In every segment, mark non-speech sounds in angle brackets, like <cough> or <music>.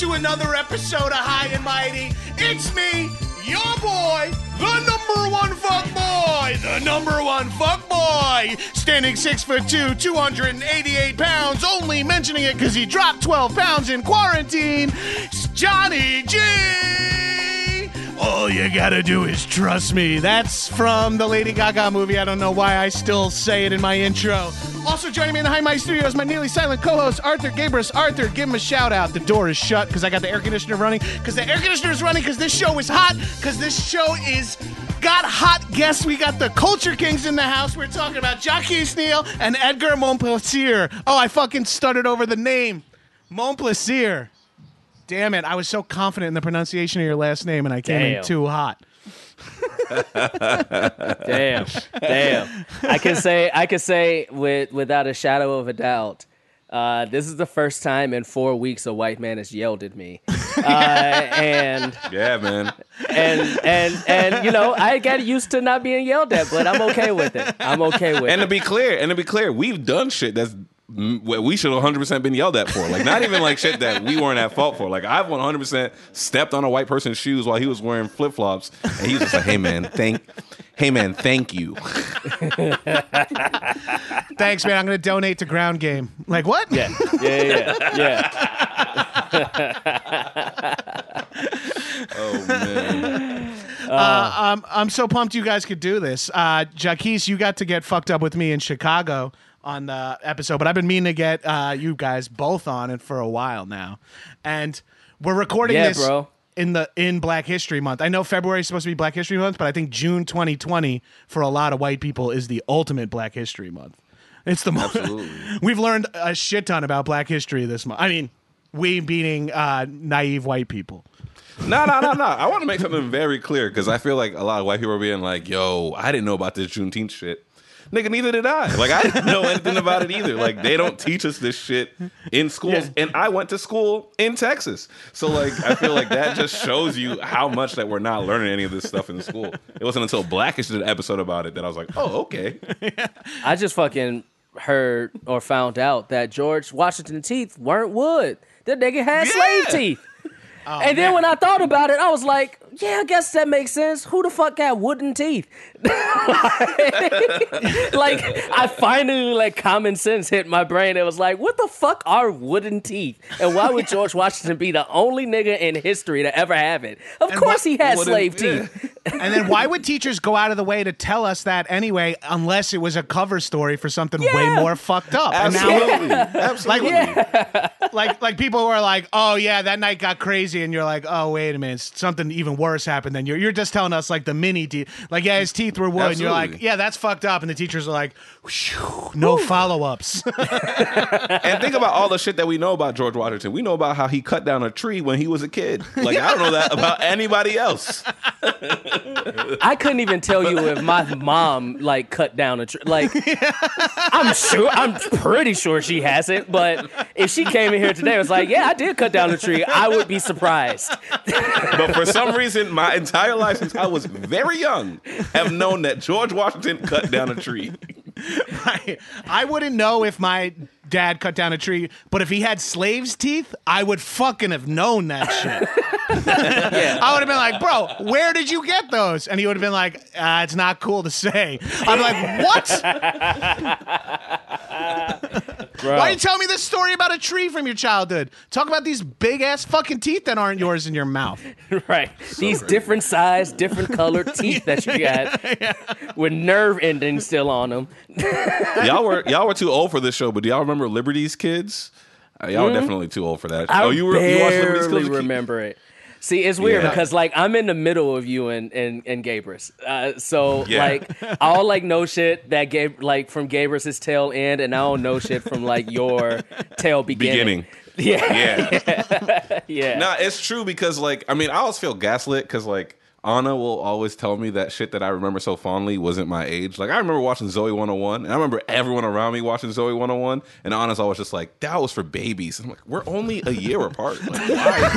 To another episode of High and Mighty. It's me, your boy, the number one fuck boy, the number one fuck boy, standing six foot two, 288 pounds, only mentioning it because he dropped 12 pounds in quarantine. It's Johnny G. All you gotta do is trust me. That's from the Lady Gaga movie. I don't know why I still say it in my intro. Also joining me in the High Mighty Studio is my nearly silent co-host Arthur Gabrus. Arthur, give him a shout out. The door is shut because I got the air conditioner running. Because the air conditioner is running because this show is hot. Because this show is got hot guests. We got the Culture Kings in the house. We're talking about Jacquis Neal and Edgar Momplaisir. Oh, I fucking stuttered over the name. Momplaisir. Damn it. I was so confident in the pronunciation of your last name and I came in too hot. <laughs> Damn, damn. I can say, I can say with without a shadow of a doubt, uh, this is the first time in four weeks a white man has yelled at me, uh, <laughs> and Yeah, man. and and and you know I got used to not being yelled at, but I'm okay with it. I'm okay with it. And to be clear, and to be clear, we've done shit that's mm, what we should 100% been yelled at for. Like, not even like shit that we weren't at fault for. Like, I've 100% stepped on a white person's shoes while he was wearing flip flops, and he was just like, "Hey, man, thank, hey, man, thank you." Thanks, man. I'm going to donate to Ground Game. Like, what? Yeah, yeah, yeah, yeah. Oh man, Uh, um, I'm so pumped you guys could do this. Uh, Jacquis, you got to get fucked up with me in Chicago on the episode, but I've been meaning to get uh, you guys both on it for a while now, and we're recording Yeah, this bro. in the in Black History Month. I know February is supposed to be Black History Month, but I think June 2020 for a lot of white people is the ultimate Black History Month. It's the most. <laughs> We've learned a shit ton about Black history this month. I mean, we being uh, naive white people. no, no, no, no. I want to make something very clear because I feel like a lot of white people are being like, "Yo, I didn't know about this Juneteenth shit." Nigga, neither did I. Like, I didn't know anything about it either. Like, they don't teach us this shit in schools. And I went to school in Texas. So, like, I feel like that just shows you how much that we're not learning any of this stuff in school. It wasn't until Blackish did an episode about it that I was like, oh, okay. <laughs> I just fucking heard or found out that George Washington's teeth weren't wood. That nigga had slave Yeah. teeth. Oh, and then when I thought about it, I was like, yeah, I guess that makes sense. Who the fuck got wooden teeth? <laughs> like I finally like common sense hit my brain. It was like, what the fuck are wooden teeth? And why would George Washington be the only nigga in history to ever have it? Of And course wha- he had wooden- slave yeah. teeth. <laughs> And then why would teachers go out of the way to tell us that anyway, unless it was a cover story for something way more fucked up? And now, Absolutely. Absolutely. like, like people who are like, "Oh yeah, that night got crazy," and you're like, "Oh wait a minute, something even worse happened." Then you're you're just telling us like the mini teeth, like yeah, his teeth were wood, and you're like, "Yeah, that's fucked up," and the teachers are like, "Whew, "No follow ups." <laughs> And think about all the shit that we know about George Washington. We know about how he cut down a tree when he was a kid. Like, I don't know that about anybody else. <laughs> I couldn't even tell you if my mom like cut down a tree. Like, <laughs> I'm sure, I'm pretty sure she hasn't. But if she came in here today, and was like, "Yeah, I did cut down a tree," I would be surprised. But for some reason, my entire life since I was very young, have known that George Washington cut down a tree. <laughs> I, I wouldn't know if my dad cut down a tree, but if he had slaves' teeth, I would fucking have known that shit. <laughs> I would have been like, bro, where did you get those? And he would have been like, uh, it's not cool to say. I'm like, what? <laughs> Why you tell me this story about a tree from your childhood? Talk about these big ass fucking teeth that aren't yours in your mouth. <laughs> right? These different size, different colored <laughs> teeth that you got <laughs> with nerve endings still on them. Y'all were y'all were too old for this show, but do y'all remember Liberty's Kids? Uh, y'all were definitely too old for that. I oh, you were you watched Liberty's barely Kids? as a kid? remember it. See, it's weird Yeah. because like I'm in the middle of you and and, and Gabrus. Uh, so Yeah. like I'll like know shit that gave like from Gabrus's tail end, and I don't know shit from like your tail beginning. Beginning. Yeah, Yeah. <laughs> yeah. Nah, it's true because like I mean I always feel gaslit because like Anna will always tell me that shit that I remember so fondly wasn't my age. Like I remember watching Zoey 101 and I remember everyone around me watching Zoey 101 and Anna's always just like that was for babies. And I'm like we're only a year apart. Like, why?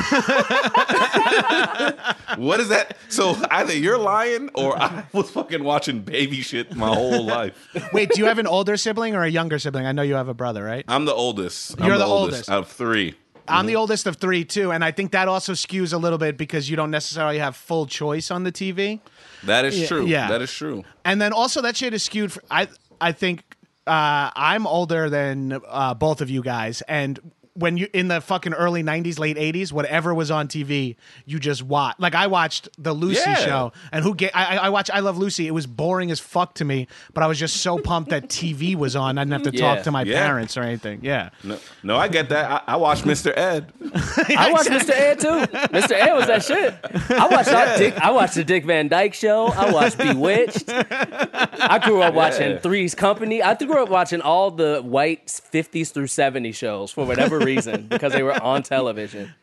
<laughs> what is that? So either you're lying or I was fucking watching baby shit my whole life. Wait, do you have an older sibling or a younger sibling? I know you have a brother, right? I'm the oldest. I'm You're the oldest. out of three. I'm the oldest of three too, and I think that also skews a little bit because you don't necessarily have full choice on the TV. That is Yeah, true. yeah. That is true. And then also that shit is skewed. For, I I think uh, I'm older than uh, both of you guys, and when you in the fucking early '90s, late '80s, whatever was on TV, you just watch. Like I watched the Lucy Yeah. show, and who get I, I watch I Love Lucy. It was boring as fuck to me, but I was just so pumped that TV was on. I didn't have to Yeah. talk to my Yeah. parents or anything. Yeah. No, no, I get that. I, I watched Mr. Ed. <laughs> I watched Mr. Ed too. Mr. Ed was that shit. I watched all Dick, I watched the Dick Van Dyke Show. I watched Bewitched. I grew up watching Yeah. Three's Company. I grew up watching all the white 50s through 70s shows for whatever reason because they were on television.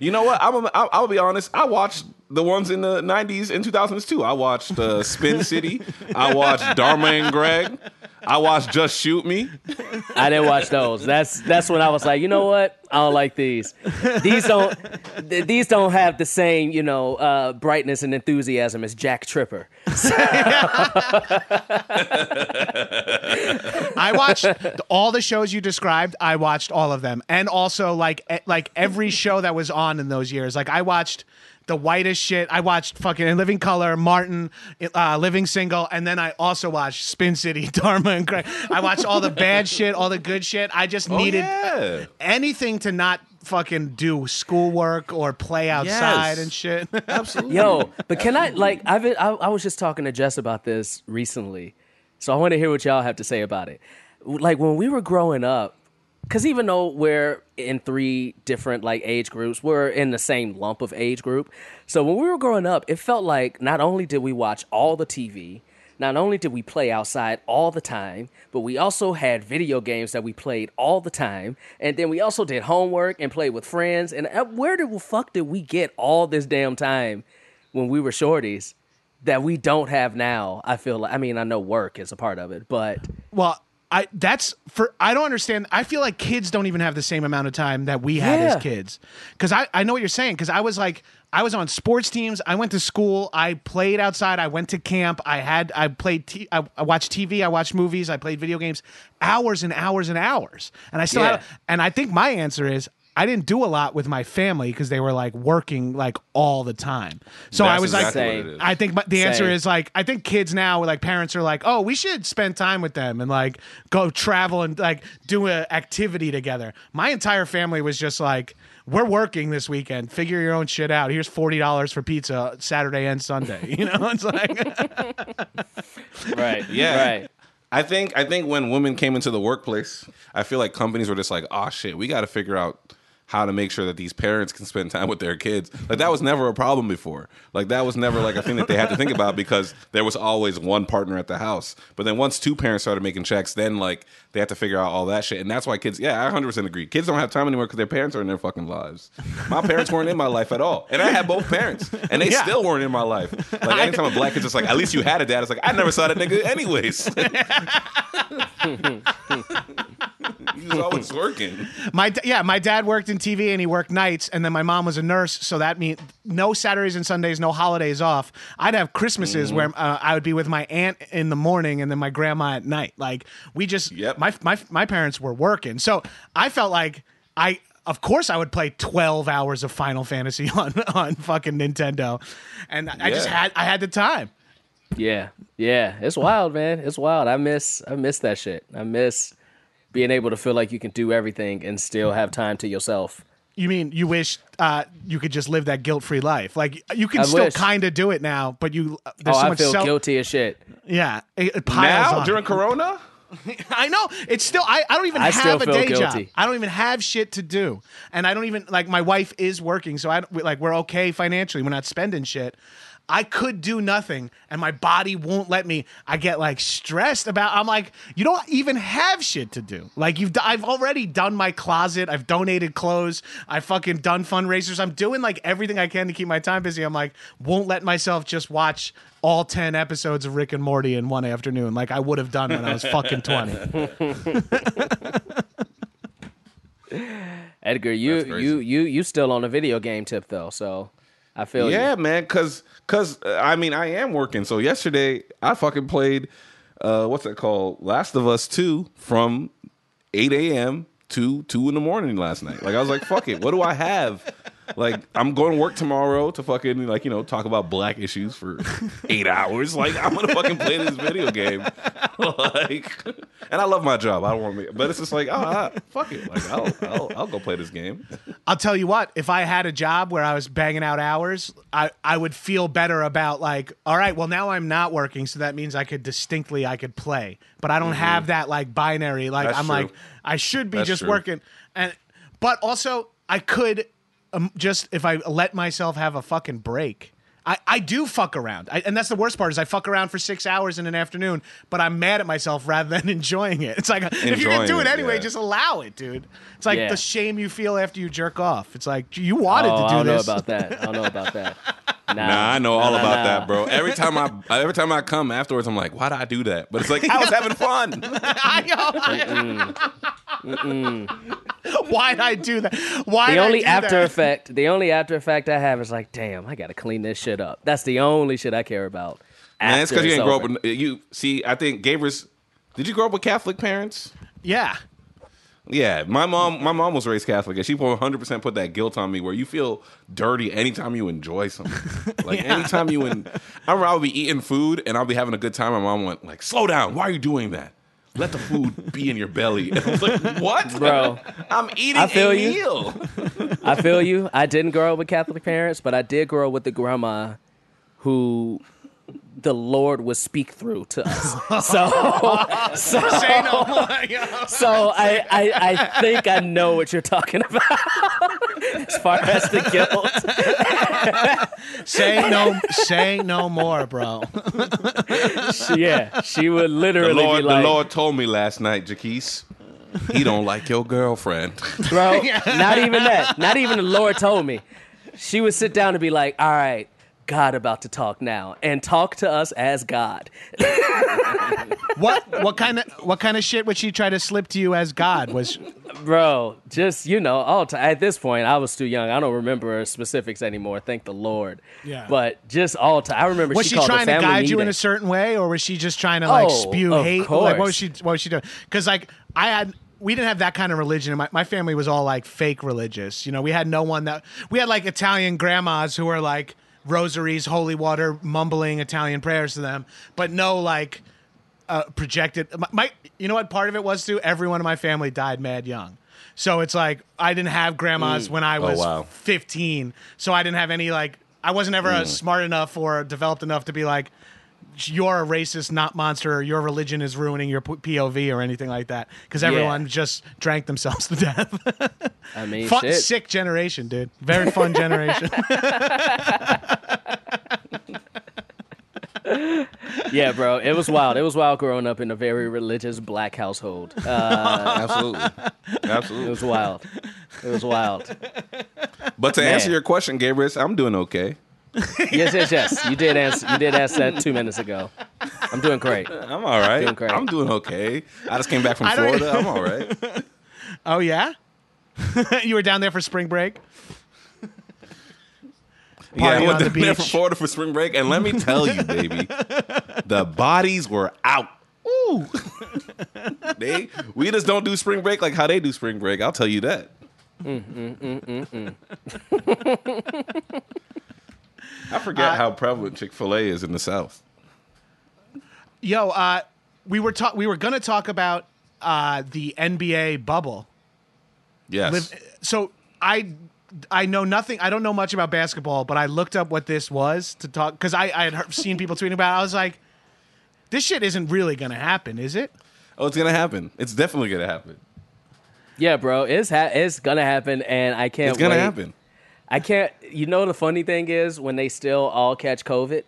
You know what? I'm I'm, gonna be honest. I watched the ones in the '90s and 2000s too. I watched uh, Spin City. I watched Dharma and Greg. I watched Just Shoot Me. I didn't watch those. That's that's when I was like, you know what? I don't like these. These don't th- these don't have the same you know uh, brightness and enthusiasm as Jack Tripper. <laughs> I watched all the shows you described. I watched all of them, and also like like every show that was on in those years. Like I watched the whitest shit. I watched fucking In Living Color, Martin, uh, Living Single, and then I also watched Spin City, <laughs> Dharma, and Craig. I watched all the bad shit, all the good shit. I just needed yeah. anything to not fucking do schoolwork or play outside Yes. and shit. <laughs> Absolutely. Yo, but can I like I've I, I was just talking to Jess about this recently, so I want to hear what y'all have to say about it. Like when we were growing up, because even though we're in three different like age groups, we're in the same lump of age group. So when we were growing up, it felt like not only did we watch all the TV, not only did we play outside all the time, but we also had video games that we played all the time, and then we also did homework and played with friends. And uh, where the fuck did we get all this damn time when we were shorties that we don't have now? I feel like I mean I know work is a part of it, but Well, I that's for I don't understand. I feel like kids don't even have the same amount of time that we had Yeah. as kids. Cuz I I know what you're saying cuz I was like I was on sports teams. I went to school. I played outside. I went to camp. I had I played t- I, I watched TV, I watched movies, I played video games hours and hours and hours. And I still Yeah. have, and I think my answer is I didn't do a lot with my family because they were like working like all the time. So I That's was like, exactly what it is. I think the answer Same. is like I think kids now with like parents are like, "Oh, we should spend time with them and like go travel and like do a activity together." My entire family was just like, "We're working this weekend. Figure your own shit out. Here's $40 for pizza Saturday and Sunday." <laughs> You know, it's like <laughs> right, <laughs> Yeah. right. I think I think when women came into the workplace, I feel like companies were just like, "Oh shit, we got to figure out how to make sure that these parents can spend time with their kids. Like that was never a problem before. Like that was never like a thing that they had to think about because there was always one partner at the house. But then once two parents started making checks, then like they had to figure out all that shit. And that's why kids, yeah, I 100% agree. Kids don't have time anymore because their parents are in their fucking lives. My parents weren't in my life at all. And I had both parents. And they Yeah. still weren't in my life. Like anytime a black kid's just like, at least you had a dad. It's like, I never saw that nigga anyways. <laughs> <laughs> he was always working. My yeah, my dad worked in TV and he worked nights, and then my mom was a nurse, so that means no Saturdays and Sundays, no holidays off. I'd have Christmases Mm-hmm. where uh, I would be with my aunt in the morning and then my grandma at night. Like we just, Yep. my my my parents were working, so I felt like I. Of course, I would play twelve hours of Final Fantasy <laughs> on on fucking Nintendo, and I just had I had the time. Yeah, yeah, it's wild, man. It's wild. I miss, I miss that shit. I miss being able to feel like you can do everything and still have time to yourself. You mean you wish uh, you could just live that guilt free life? Like you can I still wish. kind of do it now, but you uh, there's oh, so I much feel self- guilty as shit. Yeah, it, it piles Now, on. during Corona? <laughs> I know it's still. I, I don't even I have still a feel day job. I don't even have shit to do, and I don't even like. My wife is working, so I don't- like we're okay financially. We're not spending shit. I could do nothing, and my body won't let me. I get like stressed about. I'm like, you don't even have shit to do. Like you've, d- I've already done my closet. I've donated clothes. I fucking done fundraisers. I'm doing like everything I can to keep my time busy. I'm like, won't let myself just watch all ten episodes of Rick and Morty in one afternoon, like I would have done when I was fucking twenty. <laughs> Edgar, you you you you still on a video game tip though, so I feel you. Yeah, man. Cause, cause uh, I mean, I am working. So yesterday, I fucking played. Uh, what's that called? Last of Us Two from eight a.m. to two in the morning last night. Like I was like, fuck it. What do I have? Like I'm going to work tomorrow to fucking like you know talk about black issues for eight hours. Like I'm gonna fucking play this video game. <laughs> like, and I love my job. I don't want to, but it's just like, oh, I, fuck it. Like I'll, I'll I'll go play this game. I'll tell you what, if I had a job where I was banging out hours, I, I would feel better about like, all right, well now I'm not working, so that means I could distinctly I could play. But I don't have mm-hmm. that like binary. Like That's I'm true. like I should be That's just true. working and but also I could um, just if I let myself have a fucking break. I, I do fuck around, I, and that's the worst part. Is I fuck around for six hours in an afternoon, but I'm mad at myself rather than <laughs> enjoying it. It's like if you're gonna do it it, anyway, yeah. just allow it, dude. It's like Yeah. the shame you feel after you jerk off. It's like you wanted Oh, to do this. I do don't this. know about that. I don't know about that. Nah, Nah, I know all Nah, nah, about nah. that, bro. Every time I every time I come afterwards, I'm like, why did I do that? But it's like I was having fun. <laughs> I know. Why'd I do that? Why The only after effect, the only after effect I have is like, damn, I gotta clean this shit up. That's the only shit I care about. Man, it's because you didn't grow up. With, you see, I think Gabriel's. Did you grow up with Catholic parents? Yeah. Yeah, my mom. My mom was raised Catholic, and she 100 percent put that guilt on me, where you feel dirty anytime you enjoy something. <laughs> Like anytime you en- I remember I'll be eating food and I'll be having a good time. My mom went like, "Slow down! Why are you doing that? Let the food be in your belly." <laughs> And I was like, "What, Bro, <laughs> I'm eating I feel a you. meal." I feel you. I didn't grow up with Catholic parents, but I did grow up with the grandma who the Lord would speak through to us. <laughs> So, so, Say no more. yo. so I, I, I think I know what you're talking about <laughs> as far as the guilt. Say no. Say no more, bro. She- <laughs> yeah, she would The literally Lord, be the Lord told me last night, Jacquis, he don't like your girlfriend. bro, not even that. Not even the Lord told me. She would sit down and be like, all right, God about to talk now and talk to us as God. <laughs> What what kind of what kind of shit would she try to slip to you as God? Was Bro, just you know, all ti at this point, I was too young. I don't remember specifics anymore. Thank the Lord. Yeah. But just all time, I remember. was she, she, trying to guide you in a certain way, or was she just trying to like Oh, spew hate? Like, what was she what was she doing? Because like I had we didn't have that kind of religion. My my family was all like fake religious. You know, we had no one that we had like Italian grandmas who were like rosaries, holy water, mumbling Italian prayers to them, but no like uh, projected. My, my, you know what part of it was too? Everyone in my family died mad young. So it's like I didn't have grandmas when I was wow. 15. So I didn't have any like I wasn't ever uh, smart enough or developed enough to be like you're a racist, not monster, or your religion is ruining your POV or anything like that. Because everyone just drank themselves <laughs> to death. I mean, fun, shit. sick generation, dude. Very fun generation. <laughs> Yeah, bro, it was wild. It was wild growing up in a very religious black household. Uh, <laughs> Absolutely, it was wild. It was wild. But to Man. answer your question, Gabriel, I'm doing okay. <laughs> Yes, yes, yes. You did answer. You did ask that two minutes ago. I'm doing great. I'm all right. Doing great. I'm doing okay. I just came back from I don't- Florida. I'm all <laughs> right. oh yeah, <laughs> you were down there for spring break. Yeah, I Partying went on the down there for beach. Florida for spring break, and let me tell you, baby, the bodies were out. Ooh, They we just don't do spring break like how they do spring break. I'll tell you that. Mm, mm, mm, I forget Uh, how prevalent Chick Fil A is in the South. yo, uh, we were talk. We were gonna talk about uh, the NBA bubble. Yes, Live, so I I know nothing. I don't know much about basketball, but I looked up what this was to talk because I, I had heard, seen people tweeting about. it. I was like, this shit isn't really gonna happen, is it? oh, it's gonna happen. It's definitely gonna happen. Yeah, bro, it's ha- it's gonna happen, and I can't. It's gonna wait. happen. I can't. You know, the funny thing is when they still all catch COVID,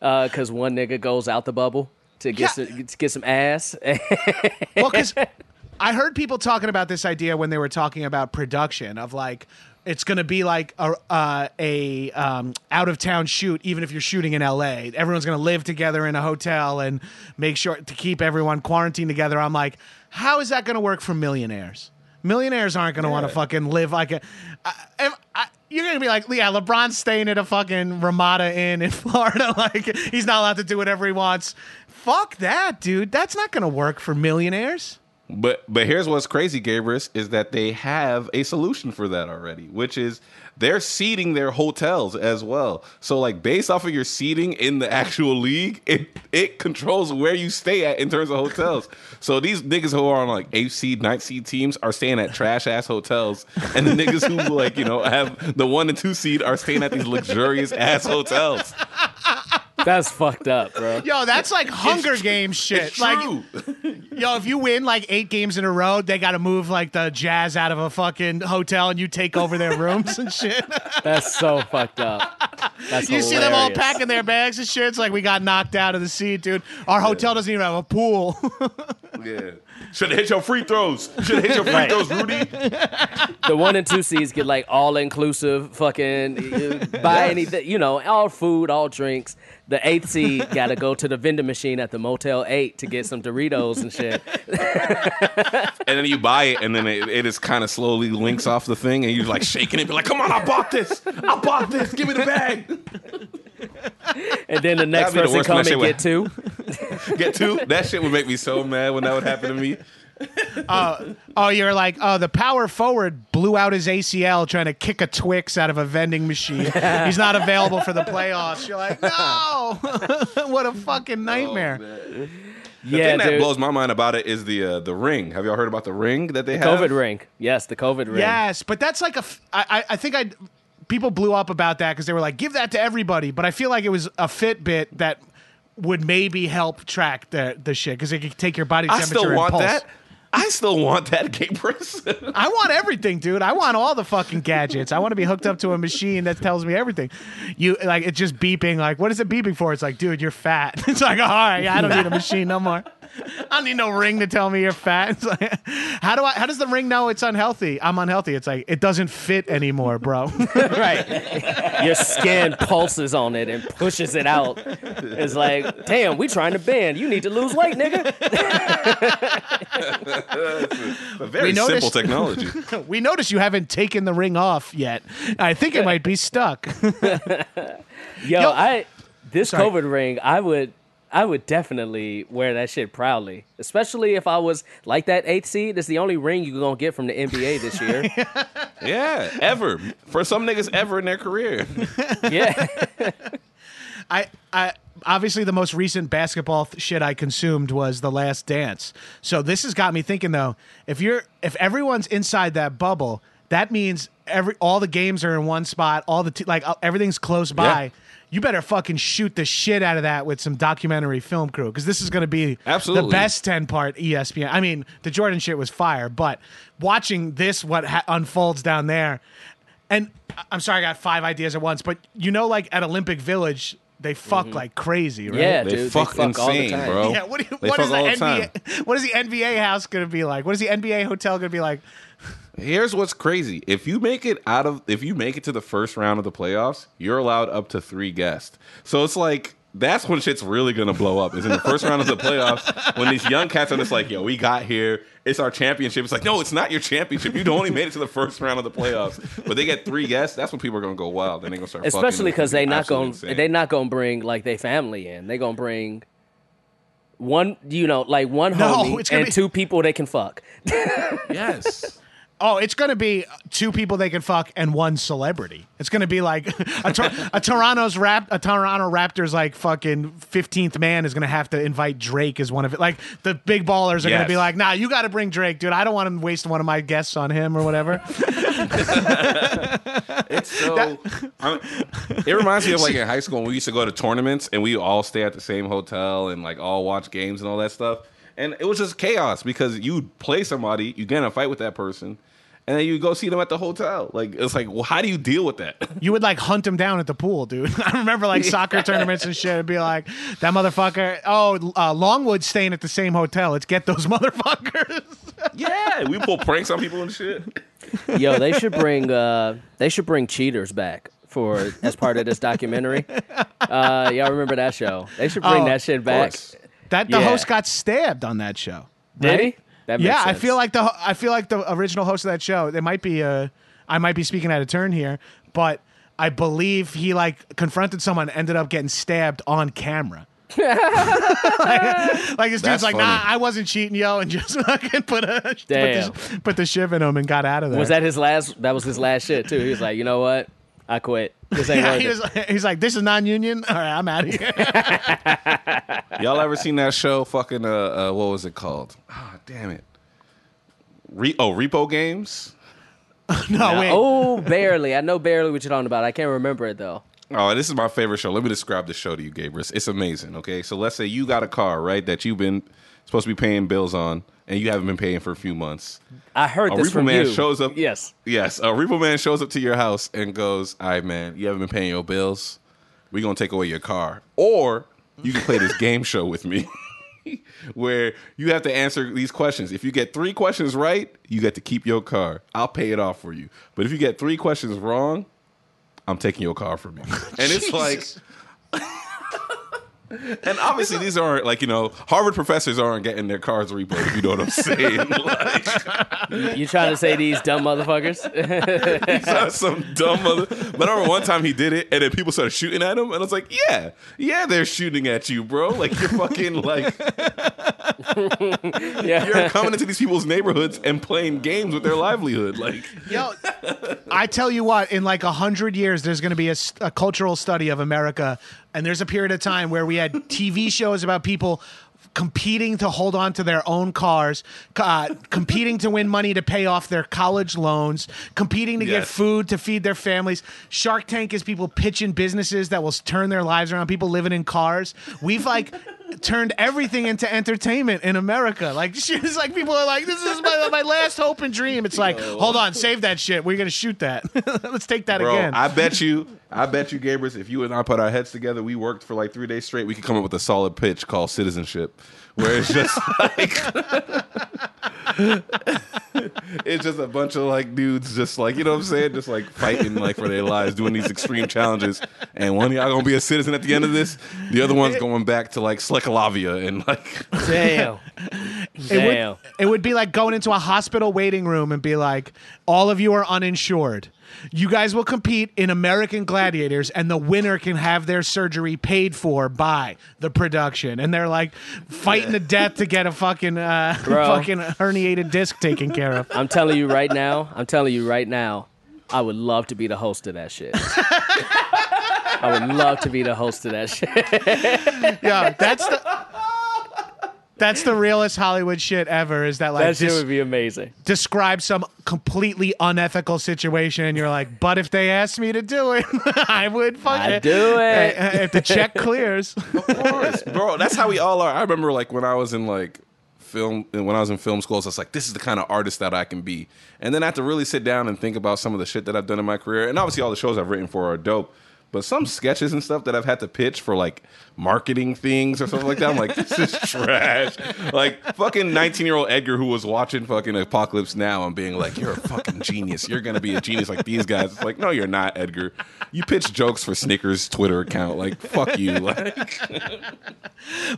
because one nigga goes out the bubble to get Yeah. some, to get some ass. <laughs> Well, because I heard people talking about this idea when they were talking about production of like it's going to be like a uh, a um, out of town shoot, even if you're shooting in L.A. Everyone's going to live together in a hotel and make sure to keep everyone quarantined together. I'm like, how is that going to work for millionaires? Millionaires aren't going to want to fucking live like a. I, if I, you're to be like, yeah, LeBron's staying at a fucking Ramada Inn in <laughs> Florida. Like, he's not allowed to do whatever he wants. Fuck that, dude. That's not to work for millionaires. But but here's what's crazy, Gabriel, is that they have a solution for that already, which is they're seating their hotels as well. So like based off of your seating in the actual league, it it controls where you stay at in terms of hotels. So these niggas who are on like eighth seed, ninth seed teams are staying at trash ass hotels, and the niggas who like you know have the one and two seed are staying at these luxurious ass hotels. That's fucked up, bro. Yo, that's like Hunger Games shit. It's like, true. <laughs> yo, if you win like eight games in a row, they got to move like the Jazz out of a fucking hotel, and you take over their rooms and shit. <laughs> That's so fucked up. That's you see them all hilarious. packing their bags and shit. It's like we got knocked out of the seat, dude. Our hotel doesn't even have a pool. <laughs> yeah. Should have hit your free throws. Should have hit your free Right. throws, Rudy. The one and two seeds get like all inclusive, fucking buy anything, you know, all food, all drinks. The eighth seed got to go to the vending machine at the Motel Eight to get some Doritos and shit. <laughs> and then you buy it, and then it, it just kind of slowly links off the thing, and you're like shaking it, be like, "Come on, I bought this! I bought this! Give me the bag! And then the next That'd the person worst come and get two. <laughs> Get two? That shit would make me so mad when that would happen to me. Oh, you're like, oh, the power forward blew out his ACL trying to kick a Twix out of a vending machine. <laughs> He's not available for the playoffs. You're like, no, <laughs> what a fucking nightmare. The Yeah, thing that dude. blows my mind about it is the uh, the ring. Have y'all heard about the ring that they have? COVID ring. Yes, the COVID ring. Yes, but that's like a. f- I, I- I think I. People blew up about that because they were like, "Give that to everybody." But I feel like it was a Fitbit that would maybe help track the the shit because it could take your body I temperature still and want pulse. that. I still want that, Gabriel. I want everything, dude. I want all the fucking gadgets. I want to be hooked up to a machine that tells me everything. You like it's just beeping. Like, what is it beeping for? It's like, dude, you're fat. <laughs> It's like, all right, I don't need a machine no more. <laughs> I don't need no ring to tell me you're fat. It's like, how do I? How does the ring know it's unhealthy? I'm unhealthy. It's like it doesn't fit anymore, bro. <laughs> right. <laughs> Your skin pulses on it and pushes it out. It's like, damn, we trying to bend. You need to lose weight, nigga. a very We simple technology. we notice you haven't taken the ring off yet. I think it might be stuck. Yo, Yo- I this Sorry. COVID ring, I would I would definitely wear that shit proudly. Especially if I was like that eighth seed. It's the only ring you're gonna get from the NBA this year. <laughs> yeah, ever for some niggas ever in their career. <laughs> <laughs> yeah. I, I obviously the most recent basketball th- shit I consumed was The Last Dance. So this has got me thinking though, if you're if everyone's inside that bubble, that means every all the games are in one spot, all the t- like uh, everything's close by. Yeah. You better fucking shoot the shit out of that with some documentary film crew because this is going to be Absolutely. the best 10 part ESPN. I mean, the Jordan shit was fire, but watching this, what ha- unfolds down there, and I'm sorry, I got five ideas at once, but you know, like at Olympic Village, they fuck mm-hmm. like crazy, right? Yeah, They dude. fuck they fuck all the insane, time. bro. Yeah, what, do you, They what fuck is the all the time. NBA? <laughs> What is the NBA house going to be like? What is the NBA hotel going to be like? Here's what's crazy. If you make it out of if you make it to the first round of the playoffs, you're allowed up to three guests. So it's like that's when shit's really gonna blow up. Is in the first round of the playoffs when these young cats are just like, "Yo, we got here. It's our championship." It's like, no, it's not your championship. You only made it to the first round of the playoffs, but they get three guests. That's when people are gonna go wild. Then they gonna start, Especially because they not absolutely going insane. they not gonna bring like they family in. They gonna bring one, you know, like one No, homie and be- two people they can fuck. yes. Oh, it's going to be two people they can fuck and one celebrity. It's going to be like <laughs> a, Tor- a Toronto's rap, a Toronto Raptors like fucking fifteenth man is going to have to invite Drake as one of it. Like the big ballers are going to be like, "Nah, you got to bring Drake, dude. I don't want to waste one of my guests on him or whatever." <laughs> It's so. I'm- it reminds me of like in high school when we used to go to tournaments and we all stay at the same hotel and like all watch games and all that stuff. And it was just chaos because you play somebody, you get in a fight with that person, and then you go see them at the hotel. Like it's like, well, how do you deal with that? <laughs> you would like hunt him down at the pool, dude. <laughs> I remember like soccer tournaments and shit. It'd be like that motherfucker. Oh, uh, Longwood's staying at the same hotel. Let's get those <laughs> motherfuckers. yeah, we pull pranks on people and shit. Yo, they should bring uh they should bring cheaters back for as part of this documentary. Uh y'all remember that show? They should bring Oh, that shit back. That the Yeah. host got stabbed on that show. Did right? he? That yeah, I feel like the I feel like the original host of that show. They might be a, I might be speaking out of turn here, but I believe he like confronted someone, ended up getting stabbed on camera. <laughs> like, like this dude's like, funny. nah, I wasn't cheating, yo, and <laughs> just fucking put a put the, put the shiv in him and got out of there. Was that his last that was his last shit too. He was like, you know what? I quit. This ain't Yeah, worth he it. was, <laughs> he's like, this is non-union. All right, I'm out of here. <laughs> Y'all ever seen that show? Fucking uh, uh what was it called? Ah, damn it. Re- oh, Repo Games. <laughs> no, wait. Oh, barely. I know barely what you're talking about. I can't remember it though. Oh, this is my favorite show. Let me describe the show to you, Gabriel. It's amazing. Okay, so let's say you got a car, right, that you've been supposed to be paying bills on, and you haven't been paying for a few months. I heard A this repo from man you. shows up. Yes. Yes, a repo man shows up to your house and goes, "All right, man, you haven't been paying your bills. We're gonna take away your car, or you can play this game show with me." <laughs> Where you have to answer these questions. If you get three questions right, you get to keep your car. I'll pay it off for you. But if you get three questions wrong, I'm taking your car from you. <laughs> And it's like, <laughs> and obviously these aren't like you know Harvard professors aren't getting their cars repoed. If you know what I'm <laughs> saying? like, You trying to say these dumb motherfuckers? he's not some dumb mother. But I remember one time he did it, and then people started shooting at him, and I was like, yeah, yeah, they're shooting at you, bro. Like you're fucking like <laughs> yeah. you're coming into these people's neighborhoods and playing games with their livelihood. Like Yo, I tell you what, in like a hundred years, there's going to be a cultural study of America, and there's a period of time where we had TV shows about people competing to hold on to their own cars, uh, competing to win money to pay off their college loans, competing to get food to feed their families. Shark Tank is people pitching businesses that will turn their lives around. People living in cars. We've like. Turned everything into entertainment in America. Like <laughs> she's like people are like, this is my, my last hope and dream. It's like, hold on, save that shit. We're gonna shoot that. <laughs> Let's take that Bro, again. I bet you, I bet you, Gabrus, if you and I put our heads together, we worked for like three days straight, we could come up with a solid pitch called citizenship, where it's just <laughs> like, <laughs> it's just a bunch of like dudes, just like you know what I'm saying, just like fighting like for their lives, doing these extreme challenges, and one of y'all gonna be a citizen at the end of this, the other one's going back to like Czechoslovakia and like. <laughs> Damn. it Damn. would, it would be like going into a hospital waiting room and be like, all of you are uninsured. You guys will compete in American Gladiators, and the winner can have their surgery paid for by the production. And they're like fighting to death to get a fucking uh, <laughs> fucking herniated disc taken care of. I'm telling you right now. I'm telling you right now. I would love to be the host of that shit. <laughs> I would love to be the host of that shit. Yeah, that's the That's the realest Hollywood shit ever. Is that like that shit dis- would be amazing. describe some completely unethical situation, and you're like, but if they asked me to do it, <laughs> I would fuck I'd it. do it. If the check clears, <laughs> Of course, bro. That's how we all are. I remember like when I was in like film when I was in film schools, I was like, this is the kind of artist that I can be. And then I had to really sit down and think about some of the shit that I've done in my career. And obviously all the shows I've written for are dope. But some sketches and stuff that I've had to pitch for like marketing things or something like that, I'm like, this is <laughs> trash. Like fucking 19 year old Edgar who was watching fucking Apocalypse Now and being like, you're a fucking genius. You're gonna be a genius like these guys. It's like, no, you're not, Edgar. You pitch jokes for Snickers Twitter account. Like, fuck you. <laughs> Like,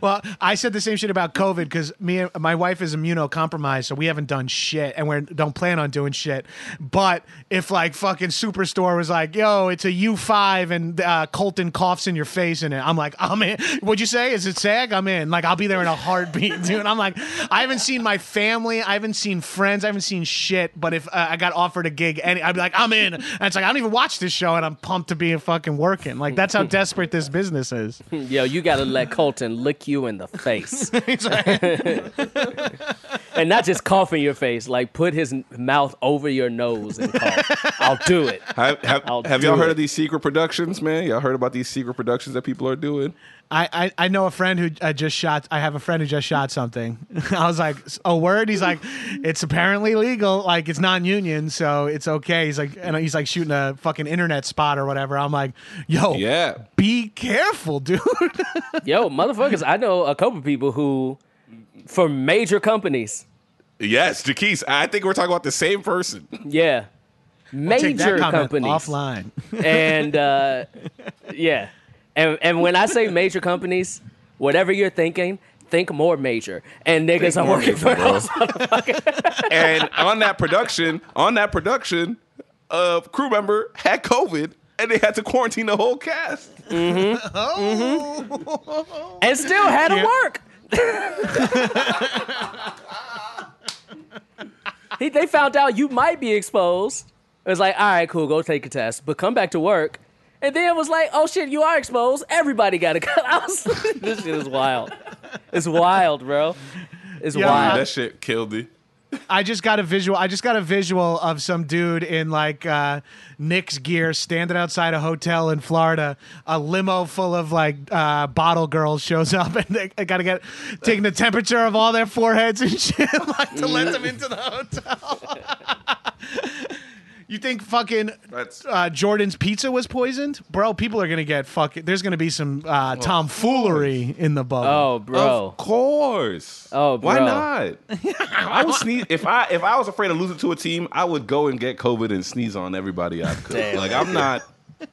well, I said the same shit about COVID because me, and my wife is immunocompromised, so we haven't done shit, and we don't plan on doing shit. But if like fucking Superstore was like, "Yo, it's a U five and uh, Colton coughs in your face in it," I'm like, "I'm in." What'd you say? Is it SAG? I'm in. Like, I'll be there in a heartbeat, <laughs> dude. I'm like, I haven't seen my family, I haven't seen friends, I haven't seen shit. But if uh, I got offered a gig, any, I'd be like, I'm in. And it's like I don't even watch this show, and I'm pumped to be fucking working. Like that's how <laughs> desperate this business is. <laughs> Yo, you gotta let Colton lick you in the face. and not just cough in your face, like put his mouth over your nose and cough. I'll do it. Have, have, have y'all heard it. of these secret productions, man? Y'all heard about these secret productions that people are doing? I, I, I know a friend who uh, just shot. I have a friend who just shot something. <laughs> I was like, a word. He's like, it's apparently legal. Like it's non-union, so it's okay. He's like, and he's like shooting a fucking internet spot or whatever. I'm like, yo, Yeah. be careful, <laughs> dude. Yo, motherfuckers, I know a couple people who, for major companies, Yes, Jacquis. I think we're talking about the same person. yeah, Take that major comment companies, offline. <laughs> and uh, yeah, and and when I say major companies, whatever you're thinking, think more major. And niggas are working major, for bro. those. <laughs> and on that production, on that production, a crew member had COVID and they had to quarantine the whole cast. Mm-hmm. <laughs> Oh, mm-hmm. and still had to work. he, they found out you might be exposed. It was like, all right, cool, go take a test, but come back to work. And then it was like, oh shit, you are exposed. Everybody got to cut. I was, this shit is wild. It's wild, bro. It's Yeah, wild. That shit killed me. I just got a visual. I just got a visual of some dude in like uh, Knicks gear standing outside a hotel in Florida. A limo full of like uh, bottle girls shows up, <laughs> and they, they got to get taking the temperature of all their foreheads and <laughs> shit, like to let them into the hotel. <laughs> You think fucking That's- uh, Jordan's pizza was poisoned, bro? People are gonna get fucking. There's gonna be some uh, tomfoolery in the bubble. oh, bro. Of course. Oh, why not? <laughs> I would sneeze if I if I was afraid of losing to a team. I would go and get COVID and sneeze on everybody I could. Damn. Like I'm not.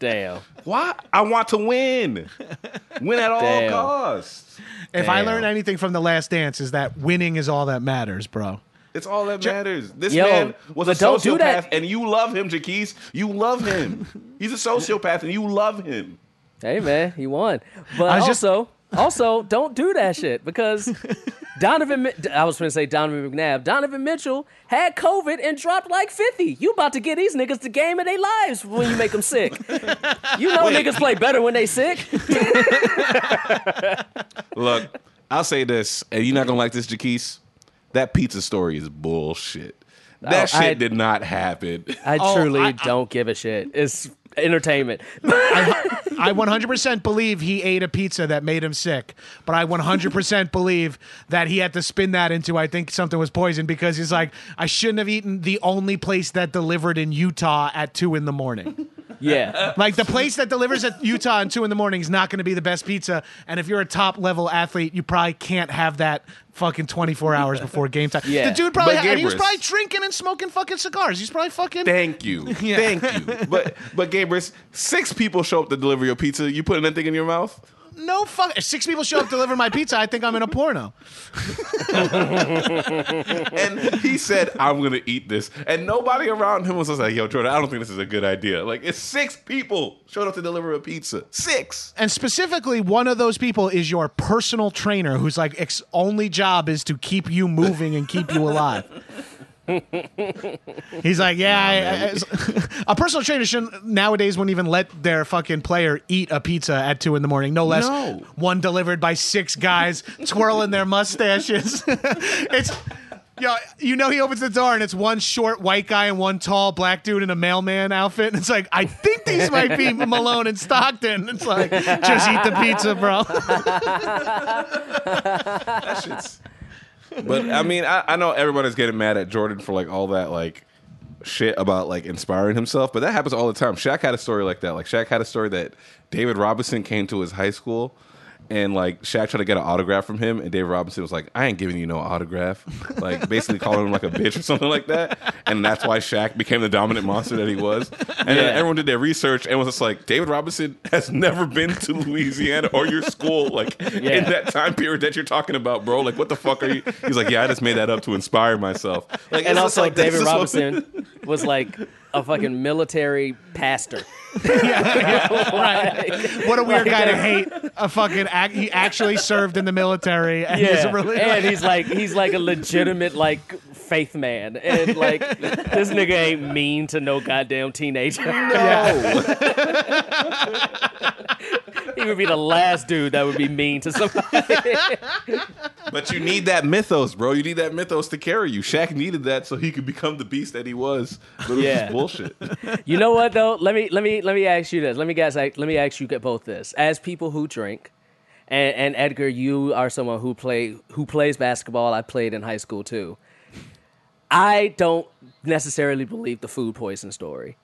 Damn. Why? I want to win. Win at all costs. if I damn. learned anything from the Last Dance, is that winning is all that matters, bro. It's all that matters. This Yo, man was a don't do sociopath, that. and you love him, Jacquis. You love him. <laughs> He's a sociopath, and you love him. Hey man, he won. But I was just- also, also don't do that shit because <laughs> Donovan. Mi- I was going to say Donovan McNabb. Donovan Mitchell had COVID and dropped like fifty. You about to get these niggas the game of their lives when you make them sick. <laughs> You know Wait. niggas play better when they sick. Look, I'll say this, and you're not gonna like this, Jacquis. That pizza story is bullshit. That Oh, shit I- did not happen. <laughs> I Oh, truly I- I- don't give a shit. It's entertainment. <laughs> I 100% <laughs> believe he ate a pizza that made him sick, but I 100% believe that he had to spin that into I think something was poison because he's like I shouldn't have eaten the only place that delivered in Utah at two in the morning. <laughs> yeah. Like the place that delivers at Utah at two in the morning is not going to be the best pizza, and if you're a top level athlete, you probably can't have that fucking 24 hours before game time. Yeah. the dude probably But had, and he was probably drinking and smoking fucking cigars. He's probably fucking. Thank you, <laughs> thank you. But but Gabrus, six people show up to deliver your pizza. You putting anything in your mouth? No fuck. If six people show up to deliver my pizza, I think I'm in a porno. <laughs> And he said, "I'm gonna eat this," and nobody around him was just like, "Yo, Jordan, I don't think this is a good idea." Like it's six people showed up to deliver a pizza. Six. And specifically, one of those people is your personal trainer, who's like ex- only job is to keep you moving and keep you alive. <laughs> He's like, yeah, I- I- <laughs> a personal trainer shouldn't nowadays wouldn't even let their fucking player eat a pizza at two in the morning. No less No. one delivered by six guys <laughs> twirling their mustaches. it's. Yo, you know he opens the door and it's one short white guy and one tall black dude in a mailman outfit. And it's like, I think these might be Malone and Stockton. It's like, just eat the pizza, bro. That shit's. But I mean, I, I know everybody's getting mad at Jordan for like all that like shit about like inspiring himself, but that happens all the time. Shaq had a story like that. Like Shaq had a story that David Robinson came to his high school. And like Shaq tried to get an autograph from him, and David Robinson was like, "I ain't giving you no autograph," like basically calling him like a bitch or something like that. And that's why Shaq became the dominant monster that he was. And then Yeah. everyone did their research and was just like, David Robinson has never been to Louisiana or your school, like in that time period that you're talking about, bro. Like, what the fuck are you? He's like, yeah, I just made that up to inspire myself. Like, and also like, David Robinson <laughs> was like a fucking military pastor. <laughs> What a weird guy to hate. A fucking act, he actually served in the military and is Yeah, really and he's like he's like a legitimate like faith man, and like <laughs> this nigga ain't mean to no goddamn teenager. No. <laughs> he would be the last dude that would be mean to somebody. <laughs> But you need that mythos, bro. You need that mythos to carry you. Shaq needed that so he could become the beast that he was. But it was Yeah. bullshit. you know what though? Let me let me let me ask you this. Let me guys let me ask you get both this. As people who drink, and, and Edgar, you are someone who play who plays basketball. I played in high school too. I don't necessarily believe the food poison story.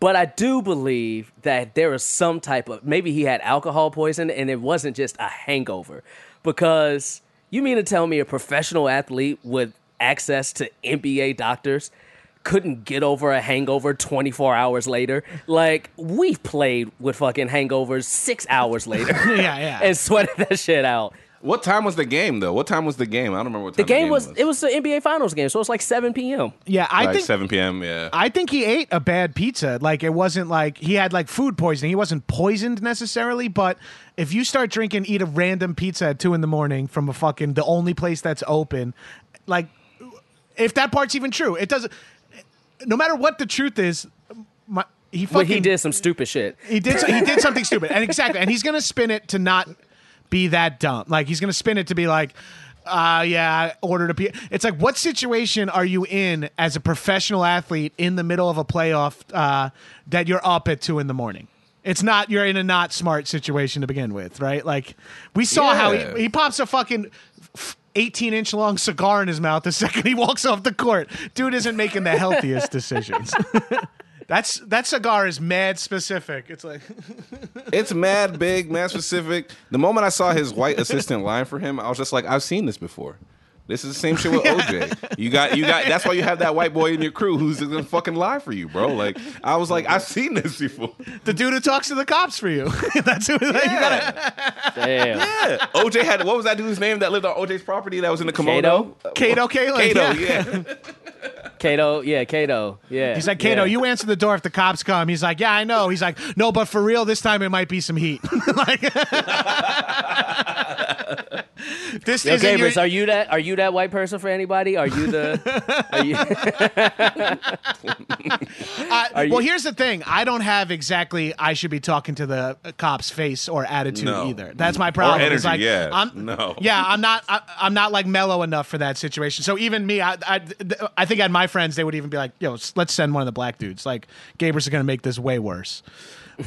But I do believe that there is some type of maybe he had alcohol poison and it wasn't just a hangover. Because you mean to tell me a professional athlete with access to NBA doctors couldn't get over a hangover 24 hours later? Like, we've played with fucking hangovers six hours later <laughs> yeah, yeah. and sweated that shit out. What time was the game though? What time was the game? I don't remember what The time game was, it was the NBA Finals game, so it's like 7 p.m. yeah, I like think 7 p.m. Yeah. I think he ate a bad pizza. Like it wasn't like he had like food poisoning. He wasn't poisoned necessarily, but if you start drinking, eat a random pizza at two in the morning from a fucking the only place that's open, like if that part's even true, it doesn't. No matter what the truth is, my, he fucking But he did some stupid shit. he did he did something stupid, and exactly, and he's gonna spin it to not be that dumb. Like he's gonna spin it to be like, uh, yeah, I ordered a pizza. It's like, what situation are you in as a professional athlete in the middle of a playoff uh, that you're up at two in the morning? It's not you're in a not smart situation to begin with, right? Like we saw how he, he pops a fucking. 18 inch long cigar in his mouth the <laughs> second he walks off the court. Dude isn't making the healthiest decisions. <laughs> That's that cigar is mad specific. It's like <laughs> It's mad big, mad specific. The moment I saw his white assistant line for him, I was just like, I've seen this before. This is the same shit with OJ. You got, you got. That's why you have that white boy in your crew who's gonna fucking lie for you, bro. Like I was like, I've seen this before. the dude who talks to the cops for you. <laughs> That's who you gotta. Damn. Yeah, OJ had what was that dude's name that lived on OJ's property that was in the kimono? Kato Kaelin. Kato, yeah. yeah. <laughs> Kato, yeah, Kato, yeah. He's like, Kato, yeah. you answer the door if the cops come. He's like, Yeah, I know. He's like, No, but for real, this time it might be some heat. <laughs> like, <laughs> this Yo, isn't your, Gabrus, are you that? Are you that white person for anybody? Are you the? <laughs> Are you? <laughs> I- are you- well, here's the thing. I don't have exactly. I should be talking to the cop's face or attitude No. either. That's my problem. energy, like, yeah. I'm, No. Yeah, I'm not. I, I'm not like mellow enough for that situation. So even me, I, I, I think at my friends, they would even be like, "Yo, let's send one of the black dudes. Like, Gabrus is gonna make this way worse."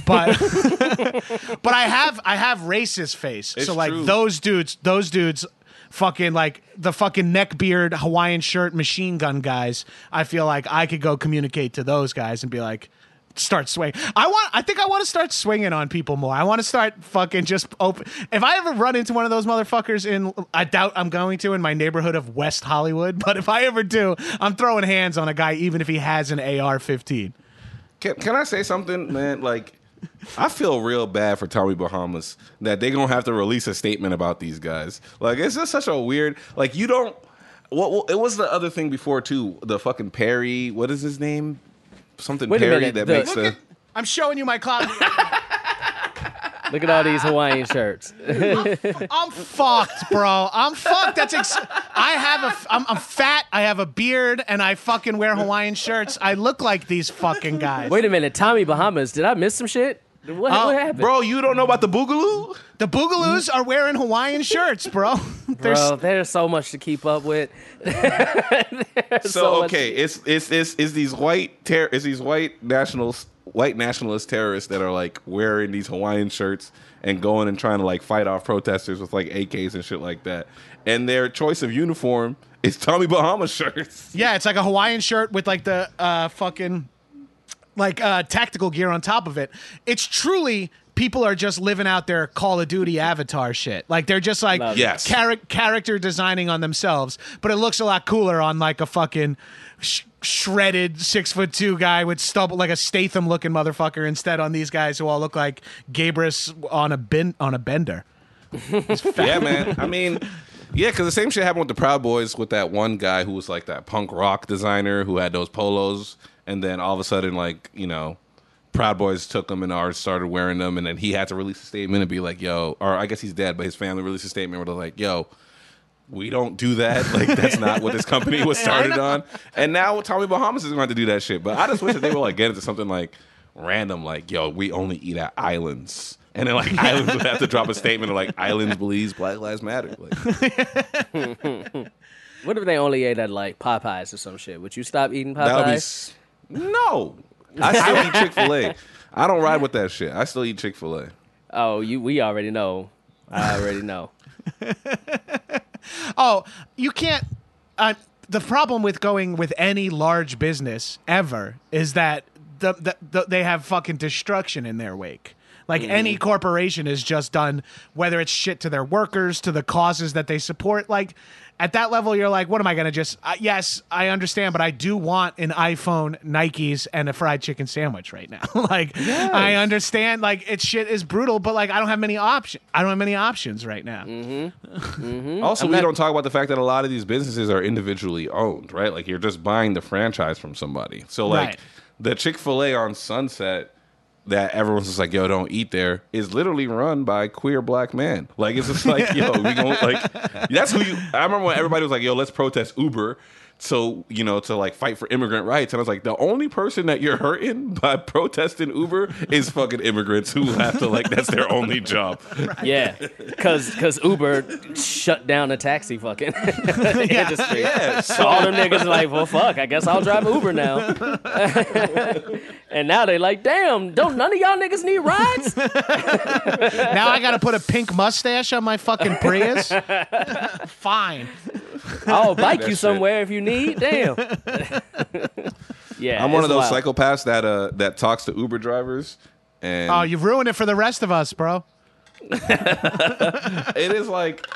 But <laughs> but I have I have racist face. It's so like true. those dudes, those dudes. Fucking like the fucking neck beard Hawaiian shirt machine gun guys. I feel like I could go communicate to those guys and be like, start swing. I want. I think I want to start swinging on people more. I want to start fucking just open. If I ever run into one of those motherfuckers in, I doubt I'm going to in my neighborhood of West Hollywood. But if I ever do, I'm throwing hands on a guy, even if he has an AR-15. Can, can I say something, man? Like, I feel real bad for Tommy Bahamas that they gonna have to release a statement about these guys. Like, it's just such a weird. Like, you don't. What, what it was the other thing before too? The fucking Perry. What is his name? Something Wait a Perry minute, that the- makes Look a. at, I'm showing you my closet. <laughs> Look at all these Hawaiian shirts. <laughs> I'm fucked, bro. I'm fucked. That's ex- I have a I'm, I'm fat. I have a beard, and I fucking wear Hawaiian shirts. I look like these fucking guys. Wait a minute, Tommy Bahamas. Did I miss some shit? What, Oh, what uh, happened? Bro, you don't know about the Boogaloo? The Boogaloos are wearing Hawaiian shirts, bro. <laughs> They're Bro, there's so much to keep up with. <laughs> There's So, much- okay, it's it's it's it's these white ter- it's these white nationals white nationalist terrorists that are like wearing these Hawaiian shirts and going and trying to like fight off protesters with like AKs and shit like that. And their choice of uniform is Tommy Bahama shirts. <laughs> Yeah, it's like a Hawaiian shirt with like the uh, fucking like uh, tactical gear on top of it. It's truly people are just living out their Call of Duty avatar shit. Like they're just like Love. Yes. char- character designing on themselves, but it looks a lot cooler on like a fucking sh- shredded six foot two guy with stubble, like a Statham looking motherfucker, instead on these guys who all look like Gabrus on a bin on a bender. <laughs> yeah, man. I mean, yeah, because the same shit happened with the Proud Boys with that one guy who was like that punk rock designer who had those polos, and then all of a sudden, like you know, Proud Boys took them and ours started wearing them, and then he had to release a statement and be like, "Yo," or I guess he's dead, but his family released a statement where they're like, "Yo." We don't do that. Like that's not what this company was <laughs> started on. And now Tommy Bahamas is going to have to do that shit. But I just wish that they would like get into something like random, like yo, we only eat at islands. And then like <laughs> islands would have to drop a statement of like islands believes Black Lives Matter. Like, <laughs> What if they only ate at like Popeyes or some shit? Would you stop eating that would be Popeyes? no. I still eat Chick Fil A. I don't ride with that shit. I still eat Chick Fil A. Oh, you. We already know. I already know. Oh, you can't. Uh, the problem with going with any large business ever is that the, the, the they have fucking destruction in their wake. Like any corporation is just done, whether it's shit to their workers, to the causes that they support. Like at that level, you're like, what am I going to just? Uh, yes, I understand, but I do want an iPhone, Nikes, and a fried chicken sandwich right now. <laughs> like I understand, like it's shit is brutal, but like I don't have many options. I don't have many options right now. <laughs> Also, I'm we not- don't talk about the fact that a lot of these businesses are individually owned, right? Like you're just buying the franchise from somebody. So like Right. the Chick Fil A on Sunset that everyone's just like, yo, don't eat there, is literally run by queer black men. Like it's just like, yo, we going like that's who you. I remember when everybody was like, yo, let's protest Uber. So you know to like fight for immigrant rights, and I was like, the only person that you're hurting <laughs> by protesting Uber is fucking immigrants who have to like that's their only job. <laughs> Yeah, because because Uber shut down the taxi fucking <laughs> industry. Yeah, So all them niggas are like, well, fuck, I guess I'll drive Uber now. and now they like, damn, don't none of y'all niggas need rides? now I got to put a pink mustache on my fucking Prius. Fine. <laughs> I'll bike you shit. somewhere if you need. Damn. <laughs> yeah, I'm one of those wild. psychopaths that uh that talks to Uber drivers, and Oh, you've ruined it for the rest of us, bro. <laughs> it is like,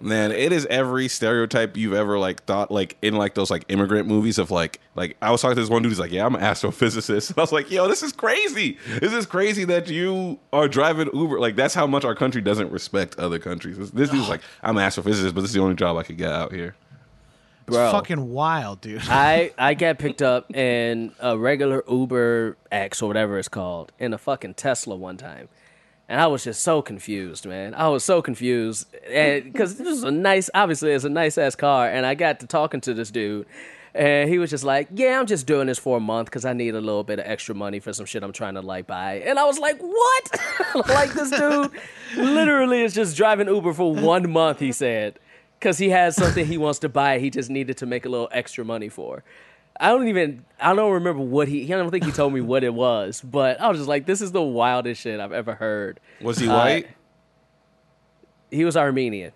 man, it is every stereotype you've ever like thought like in like those like immigrant movies of like like I was talking to this one dude. He's like, yeah, I'm an astrophysicist. And I was like, yo, this is crazy. This is crazy that you are driving Uber. Like that's how much our country doesn't respect other countries. This, this dude's like, I'm an astrophysicist, but this is the only job I could get out here. It's fucking wild, dude. I <laughs> I got picked up in a regular Uber X or whatever it's called in a fucking Tesla one time, and I was just so confused, man. I was so confused, and because this was a nice, obviously it's a nice ass car, and I got to talking to this dude. And he was just like, "Yeah, I'm just doing this for a month because I need a little bit of extra money for some shit I'm trying to like buy." And I was like, "What?" <laughs> like this dude literally is just driving Uber for one month. He said, because he has something he wants to buy. He just needed to make a little extra money for. I don't even. I don't remember what he. I don't think he told me what it was, but I was just like, "This is the wildest shit I've ever heard." Was he Uh, white? He was Armenian.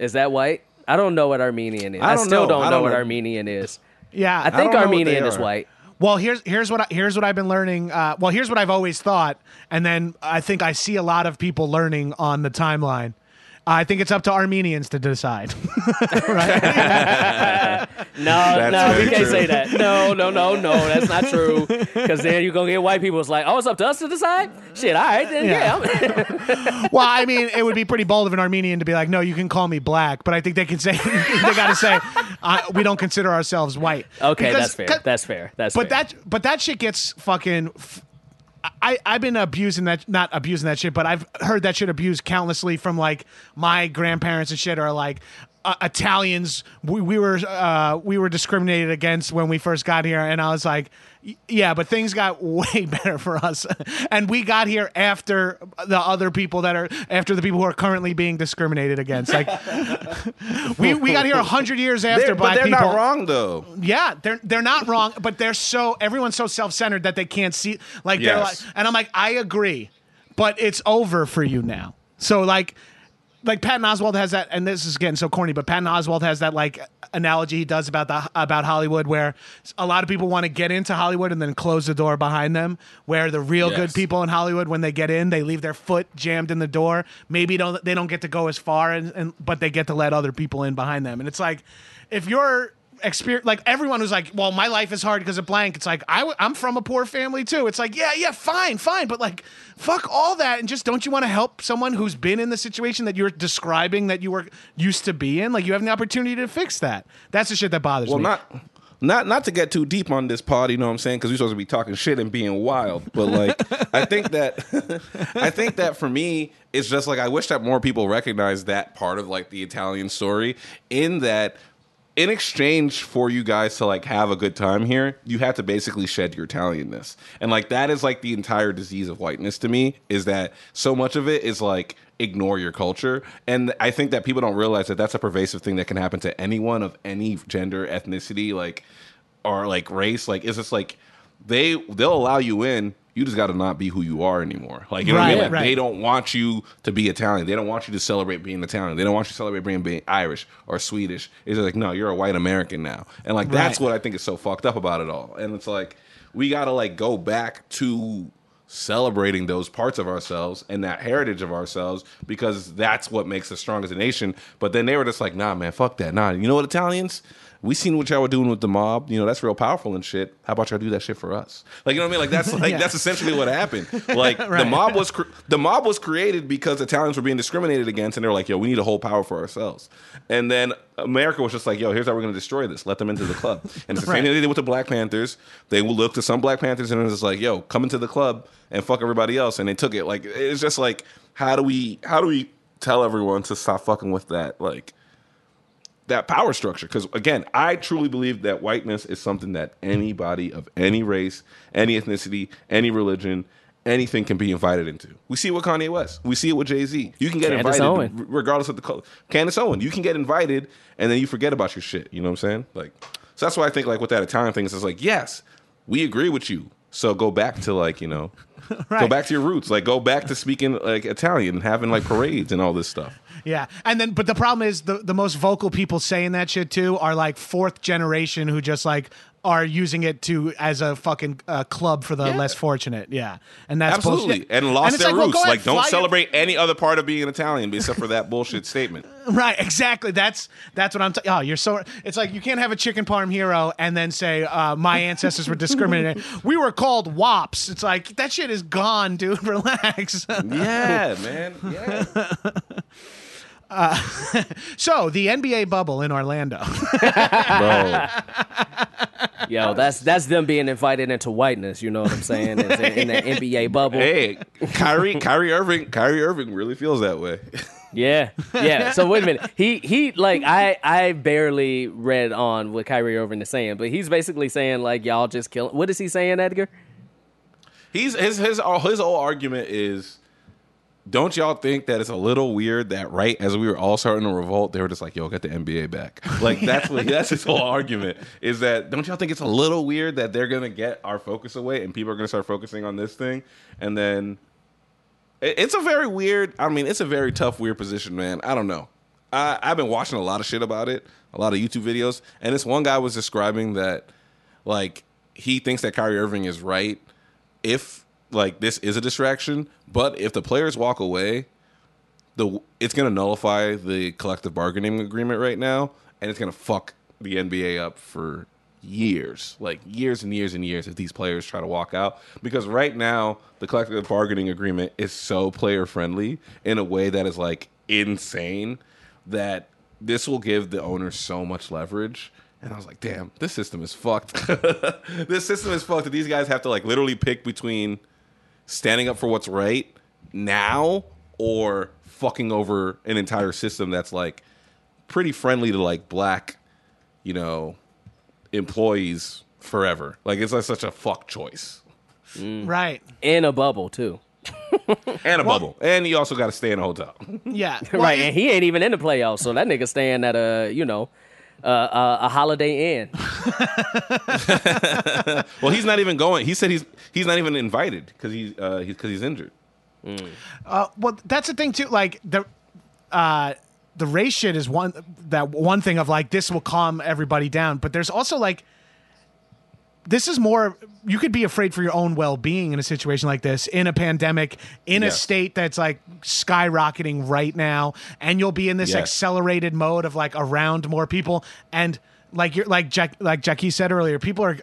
Is that white? I don't know what Armenian is. I I, don't still know. don't I know don't what know. Armenian is. Yeah. I think don't know what Armenian is white. Well, here's here's what I, here's what I've been learning. Uh, well, here's what I've always thought, and then I think I see a lot of people learning on the timeline. I think it's up to Armenians to decide. <laughs> right? <laughs> No, That's no, we can't true. say that. No, no, no, no, that's not true. Because then you're gonna get white people. It's like, oh, it's up to us to decide. Shit, all right, then Yeah. yeah. <laughs> well, I mean, it would be pretty bold of an Armenian to be like, "No, you can call me black," but I think they can say they got to say uh, we don't consider ourselves white. okay, Because- that's fair. 'cause- That's fair. That's but fair. that but that shit gets fucking f- I I've been abusing that, not abusing that shit, but I've heard that shit abused countlessly from like my grandparents and shit are like. Uh, Italians, we, we were uh, we were discriminated against when we first got here, and I was like, yeah, but things got <laughs> way better for us, <laughs> and we got here after the other people that are after the people who are currently being discriminated against. Like, <laughs> we we got here a hundred years after They're- black but they're people. not wrong though. Yeah, they're they're not wrong, but they're so everyone's so self centered that they can't see. Like they're like, and I'm like, I agree, but it's over for you now. So like, like Patton Oswalt has that, and this is getting so corny, but Patton Oswalt has that like analogy he does about the about Hollywood, where a lot of people want to get into Hollywood and then close the door behind them. Where the real Yes. good people in Hollywood, when they get in, they leave their foot jammed in the door. Maybe don't they don't get to go as far, and, and but they get to let other people in behind them. And it's like, if you're experience like everyone who's like well my life is hard because of blank it's like I, w- i'm from a poor family too it's like yeah yeah fine fine but like fuck all that and just don't you want to help someone who's been in the situation that you're describing that you were used to be in like you have the opportunity to fix that that's the shit that bothers Well, me well not not not to get too deep on this pod, you know what I'm saying? Because we're supposed to be talking shit and being wild. But like, I think that <laughs> I think that for me, it's just like I wish that more people recognize that part of like the Italian story. In that, in exchange for you guys to like have a good time here, you have to basically shed your Italianness, and like that is like the entire disease of whiteness to me. Is that so much of it is like ignore your culture and i think that people don't realize that that's a pervasive thing that can happen to anyone of any gender ethnicity like or like race like it's just like they they'll allow you in you just got to not be who you are anymore like you know what i mean like right. they don't want you to be italian they don't want you to celebrate being italian they don't want you to celebrate being, being irish or swedish it's just like no you're a white american now and like that's Right. what i think is so fucked up about it all and it's like we got to like go back to celebrating those parts of ourselves and that heritage of ourselves because that's what makes us strong as a nation. But then they were just like, nah, man, fuck that. Nah, you know what, Italians? We seen what y'all were doing with the mob. You know, that's real powerful and shit. How about y'all do that shit for us? Like, you know what I mean? Like that's like <laughs> Yeah. that's essentially what happened. <laughs> Like the mob was cr- the mob was created because Italians were being discriminated against, and they were like, yo, we need to hold power for ourselves. And then America was just like, yo, here's how we're going to destroy this. Let them into the club. <laughs> And it's the Right. same thing they did with the Black Panthers. They will look to some Black Panthers and it was just like, yo, come into the club and fuck everybody else. And they took it. Like it's just like, how do we how do we tell everyone to stop fucking with that like that power structure? Because again, I truly believe that whiteness is something that anybody of any race, any ethnicity, any religion. Anything can be invited into. We see it with Kanye West. We see it with Jay Z. You can get Candace invited, Owen. regardless of the color. Candace Owen, you can get invited, and then you forget about your shit. You know what I'm saying? Like, so that's why I think like with that Italian thing, it's just like, yes, we agree with you. So go back to like you know, <laughs> go back to your roots. Like go back to speaking like Italian and having like parades and all this stuff. Yeah, and then but the problem is the the most vocal people saying that shit too are like fourth generation who just like are using it to as a fucking uh, club for the Yeah. less fortunate. Yeah, and that's Absolutely, bullshit. and lost it's their well, roots. ahead, like don't celebrate any other part of being Italian except for that bullshit statement. <laughs> Right, exactly. That's that's what I'm. T- oh, you're so. It's like you can't have a chicken parm hero and then say uh, my ancestors were discriminated. <laughs> we were called wops. It's like that shit is gone, dude. <laughs> Relax. Yeah, man. Yeah. Uh, <laughs> so the NBA bubble in Orlando. <laughs> Bro. Yo, that's that's them being invited into whiteness. You know what I'm saying? In, in the NBA bubble. Hey, Kyrie, Kyrie Irving, Kyrie Irving really feels that way. <laughs> Yeah, yeah. So wait a minute. He he like I I barely read on what Kyrie Irving is saying, but he's basically saying like y'all just kill. What is he saying, Edgar? He's his his his whole argument is. Don't y'all think that it's a little weird that right as we were all starting to revolt, they were just like, "Yo, get the NBA back." <laughs> Like that's what that's his whole argument is that don't y'all think it's a little weird that they're gonna get our focus away and people are gonna start focusing on this thing, and then it- it's a very weird. I mean, it's a very tough, weird position, man. I don't know. I, I've been watching a lot of shit about it, a lot of YouTube videos, and this one guy was describing that, like, he thinks that Kyrie Irving is right if like this is a distraction, but if the players walk away, the it's gonna nullify the collective bargaining agreement right now, and it's gonna fuck the NBA up for years, like years and years and years, if these players try to walk out. Because right now, the collective bargaining agreement is so player friendly in a way that is like insane that this will give the owners so much leverage. And I was like, damn, this system is fucked. <laughs> this system is fucked. That these guys have to like literally pick between standing up for what's right now or fucking over an entire system that's like pretty friendly to like black, you know, employees forever. Like it's like such a fuck choice. Mm. Right. In a bubble too. <laughs> And a bubble. And you also got to stay in a hotel. Yeah. Well, <laughs> right, and he ain't even in the playoffs, so that nigga staying at a you know uh, uh, a Holiday Inn. <laughs> well, he's not even going. He said he's he's not even invited because he's uh, he's because he's injured. Uh, well, that's the thing too. Like the uh, the race shit is one that one thing of like this will calm everybody down, but there's also like this is more. You could be afraid for your own well being in a situation like this, in a pandemic, in a state that's like skyrocketing right now, and you'll be in this Yes. accelerated mode of like around more people and. Like you're like Jack like Jackie said earlier, people are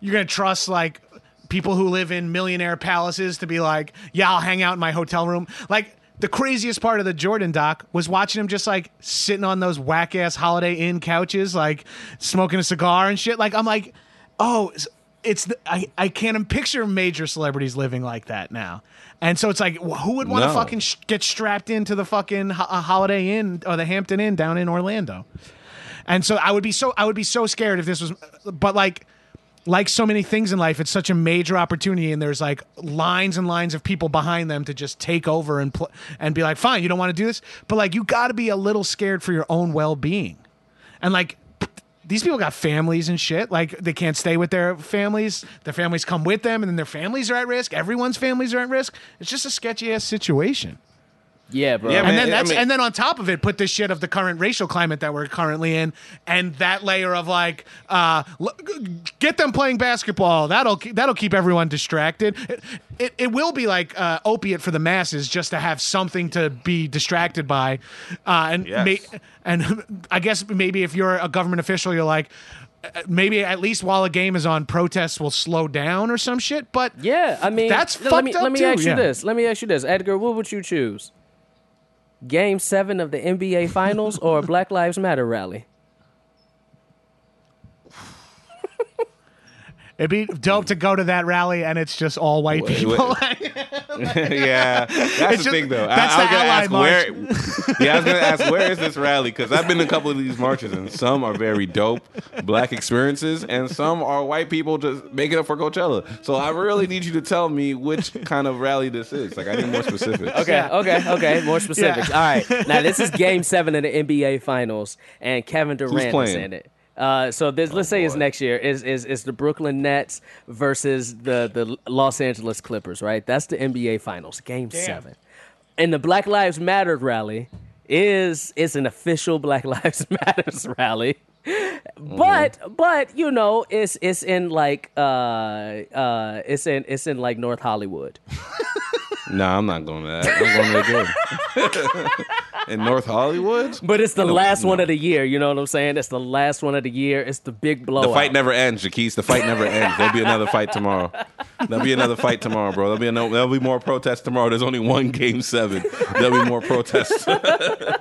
you're gonna trust like people who live in millionaire palaces to be like, yeah, I'll hang out in my hotel room. Like the craziest part of the Jordan doc was watching him just like sitting on those whack ass Holiday Inn couches, like smoking a cigar and shit. Like I'm like, oh, it's- it's the, I I can't picture major celebrities living like that now. And so it's like, who would want to No. fucking sh- get strapped into the fucking ho- uh, Holiday Inn or the Hampton Inn down in Orlando? And so I would be so I would be so scared if this was, but like like so many things in life, it's such a major opportunity, and there's like lines and lines of people behind them to just take over and pl- and be like, fine, you don't want to do this, but like you got to be a little scared for your own well being, and like. These people got families and shit. Like they can't stay with their families. Their families come with them, and then their families are at risk. Everyone's families are at risk. It's just a sketchy ass situation. Yeah, bro. Yeah, And man, then I mean- and then on top of it, put this shit of the current racial climate that we're currently in, and that layer of like, uh, l- get them playing basketball. That'll that'll keep everyone distracted. It, it, it will be like uh, opiate for the masses just to have something to be distracted by, uh, and Yes. may, and <laughs> I guess maybe if you're a government official, you're like. uh, Maybe at least while a game is on, protests will slow down or some shit. But Yeah, I mean, That's let me fucked up let me too, ask you yeah. this. Let me ask you this, Edgar. What would you choose? Game seven of the NBA Finals or a Black Lives Matter rally? <laughs> it'd be dope to go to that rally and it's just all white Wait, people. <laughs> <laughs> yeah, that's the just- thing though. that's I, I the was gonna ally ask where. <laughs> yeah, I was gonna ask where is this rally because I've been to a couple of these marches and some are very dope black experiences and some are white people just making up for Coachella. So I really need you to tell me which kind of rally this is. Like I need more specifics. Okay, okay, okay. More specifics. Yeah. All right. Now this is Game Seven of the NBA Finals, and Kevin Durant is in it. Uh, so this, let's say it's next year. Is is is the Brooklyn Nets versus the the Los Angeles Clippers? Right. That's the NBA Finals, Game Seven. And the Black Lives Matter rally is is an official Black <laughs> Lives Matters rally. But but you know it's it's in like uh uh it's in it's in like North Hollywood. <laughs> Nah, I'm not going to that. I'm going to the game. In North Hollywood, But it's the No, last one of the year. You know what I'm saying? It's the last one of the year. It's the big blowout. the fight never ends, Jacquis. The fight never ends. There'll be another fight tomorrow. There'll be another fight tomorrow, bro. There'll be another, there'll be more protests tomorrow. There's only one game seven. There'll be more protests. <laughs> there'll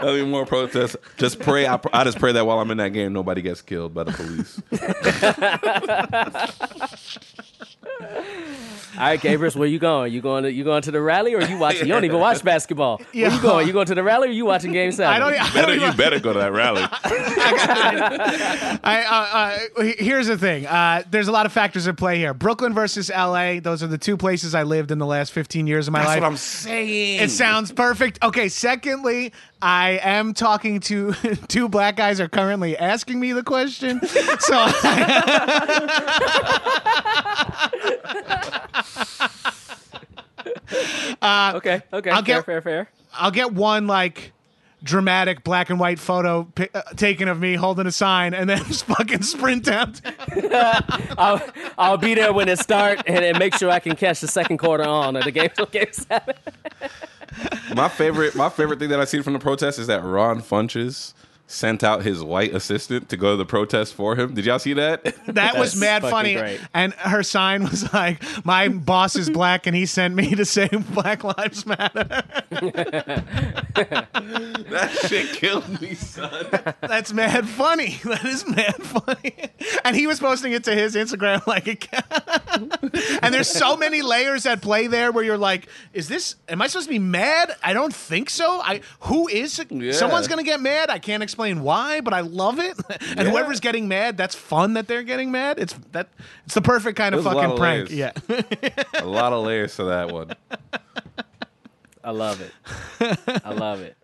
be more protests. Just pray. I, I just pray that while I'm in that game, nobody gets killed by the police. <laughs> <laughs> All right, Gabriel, where you going? You going to you going to the rally or you watching? You don't even watch <laughs> basketball. Where you going? You going to the rally or you watching Game Seven? <laughs> I don't. I Better, don't you even- better go to that rally. <laughs> I, uh, uh, here's the thing. Uh, there's a lot of factors at play here. Brooklyn versus LA. Those are the two places I lived in the last 15 years of my That's life. what I'm saying. It sounds perfect. Okay. Secondly, I am talking to <laughs> two black guys are currently asking me the question. So <laughs> Okay, okay, I'll fair, get- fair, fair. I'll get one like dramatic black and white photo pi- uh, taken of me holding a sign, and then just <laughs> fucking sprint out. I'll, I'll be there when it start and, and make sure I can catch the second quarter on of the game. Game Seven. My favorite, my favorite thing that I seen from the protest is that Ron Funches sent out his white assistant to go to the protest for him. Did y'all see that? <laughs> That was mad funny. great. And her sign was like, "My boss is black, and he sent me to say <laughs> Black Lives Matter." <laughs> That shit killed me, son. That's mad funny. That is mad funny. And he was posting it to his Instagram like And there's so many layers at play there where you're like, is this am I supposed to be mad? I don't think so. I who is Yeah. someone's gonna get mad. I can't explain why, but I love it. <laughs> and Yeah. whoever's getting mad, that's fun that they're getting mad. It's that it's the perfect kind of There's a lot fucking of prank. layers. Yeah. A lot of layers to that one. I love it. I love it.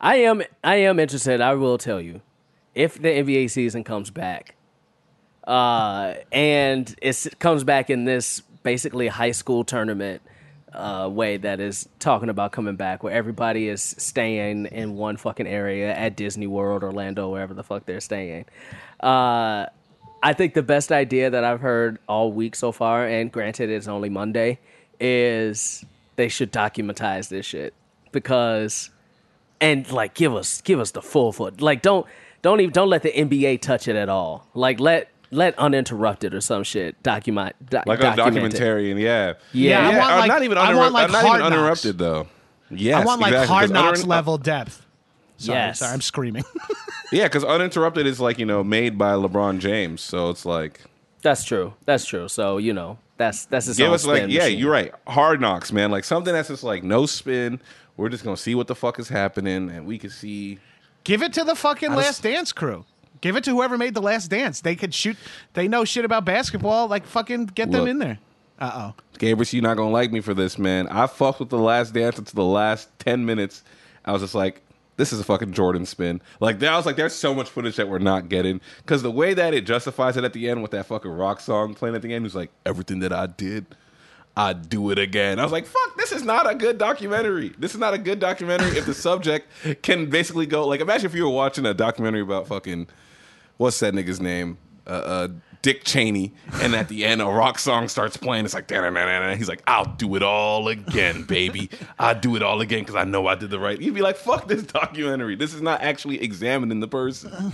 I am I am interested. I will tell you, if the NBA season comes back, uh, and it comes back in this basically high school tournament uh, way that is talking about coming back, where everybody is staying in one fucking area at Disney World, Orlando, wherever the fuck they're staying. Uh, I think the best idea that I've heard all week so far, and granted it's only Monday, is they should documentize this shit because and like give us give us the full foot. Like don't don't even don't let the NBA touch it at all. Like let let uninterrupted or some shit document doc, Like a document it. documentary, and yeah, Yeah, I yeah, want like- not even I uninter- want like not Hard even Knocks. uninterrupted though. Yes, I want like exactly, hard 'cause knocks unin- level depth. Sorry, Yes. sorry, I'm screaming. <laughs> Yeah, because uninterrupted is like you know made by LeBron James, so it's like That's true. That's true. So you know that's that's his give own us like spin yeah, machine. you're right, hard knocks, man. Like something that's just like no spin. We're just gonna see what the fuck is happening, and we can see. Give it to the fucking Last Dance crew. Give it to whoever made the Last Dance. They could shoot. They know shit about basketball. Like fucking get them Look. in there. Uh oh. Gabriel, you're not gonna like me for this, man. I fucked with the last dance until the last ten minutes. I was just like, this is a fucking Jordan spin. Like that I was like, there's so much footage that we're not getting. Cause the way that it justifies it at the end with that fucking rock song playing at the end, was like, everything that I did, I'd do it again. I was like, fuck, this is not a good documentary. This is not a good documentary if the subject can basically go like imagine if you were watching a documentary about fucking what's that nigga's name? Uh, uh, Dick Cheney, and at the end, a rock song starts playing. It's like, da-da-da-da-da. he's like, I'll do it all again, baby. I'll do it all again because I know I did the right. You'd be like, fuck this documentary. This is not actually examining the person.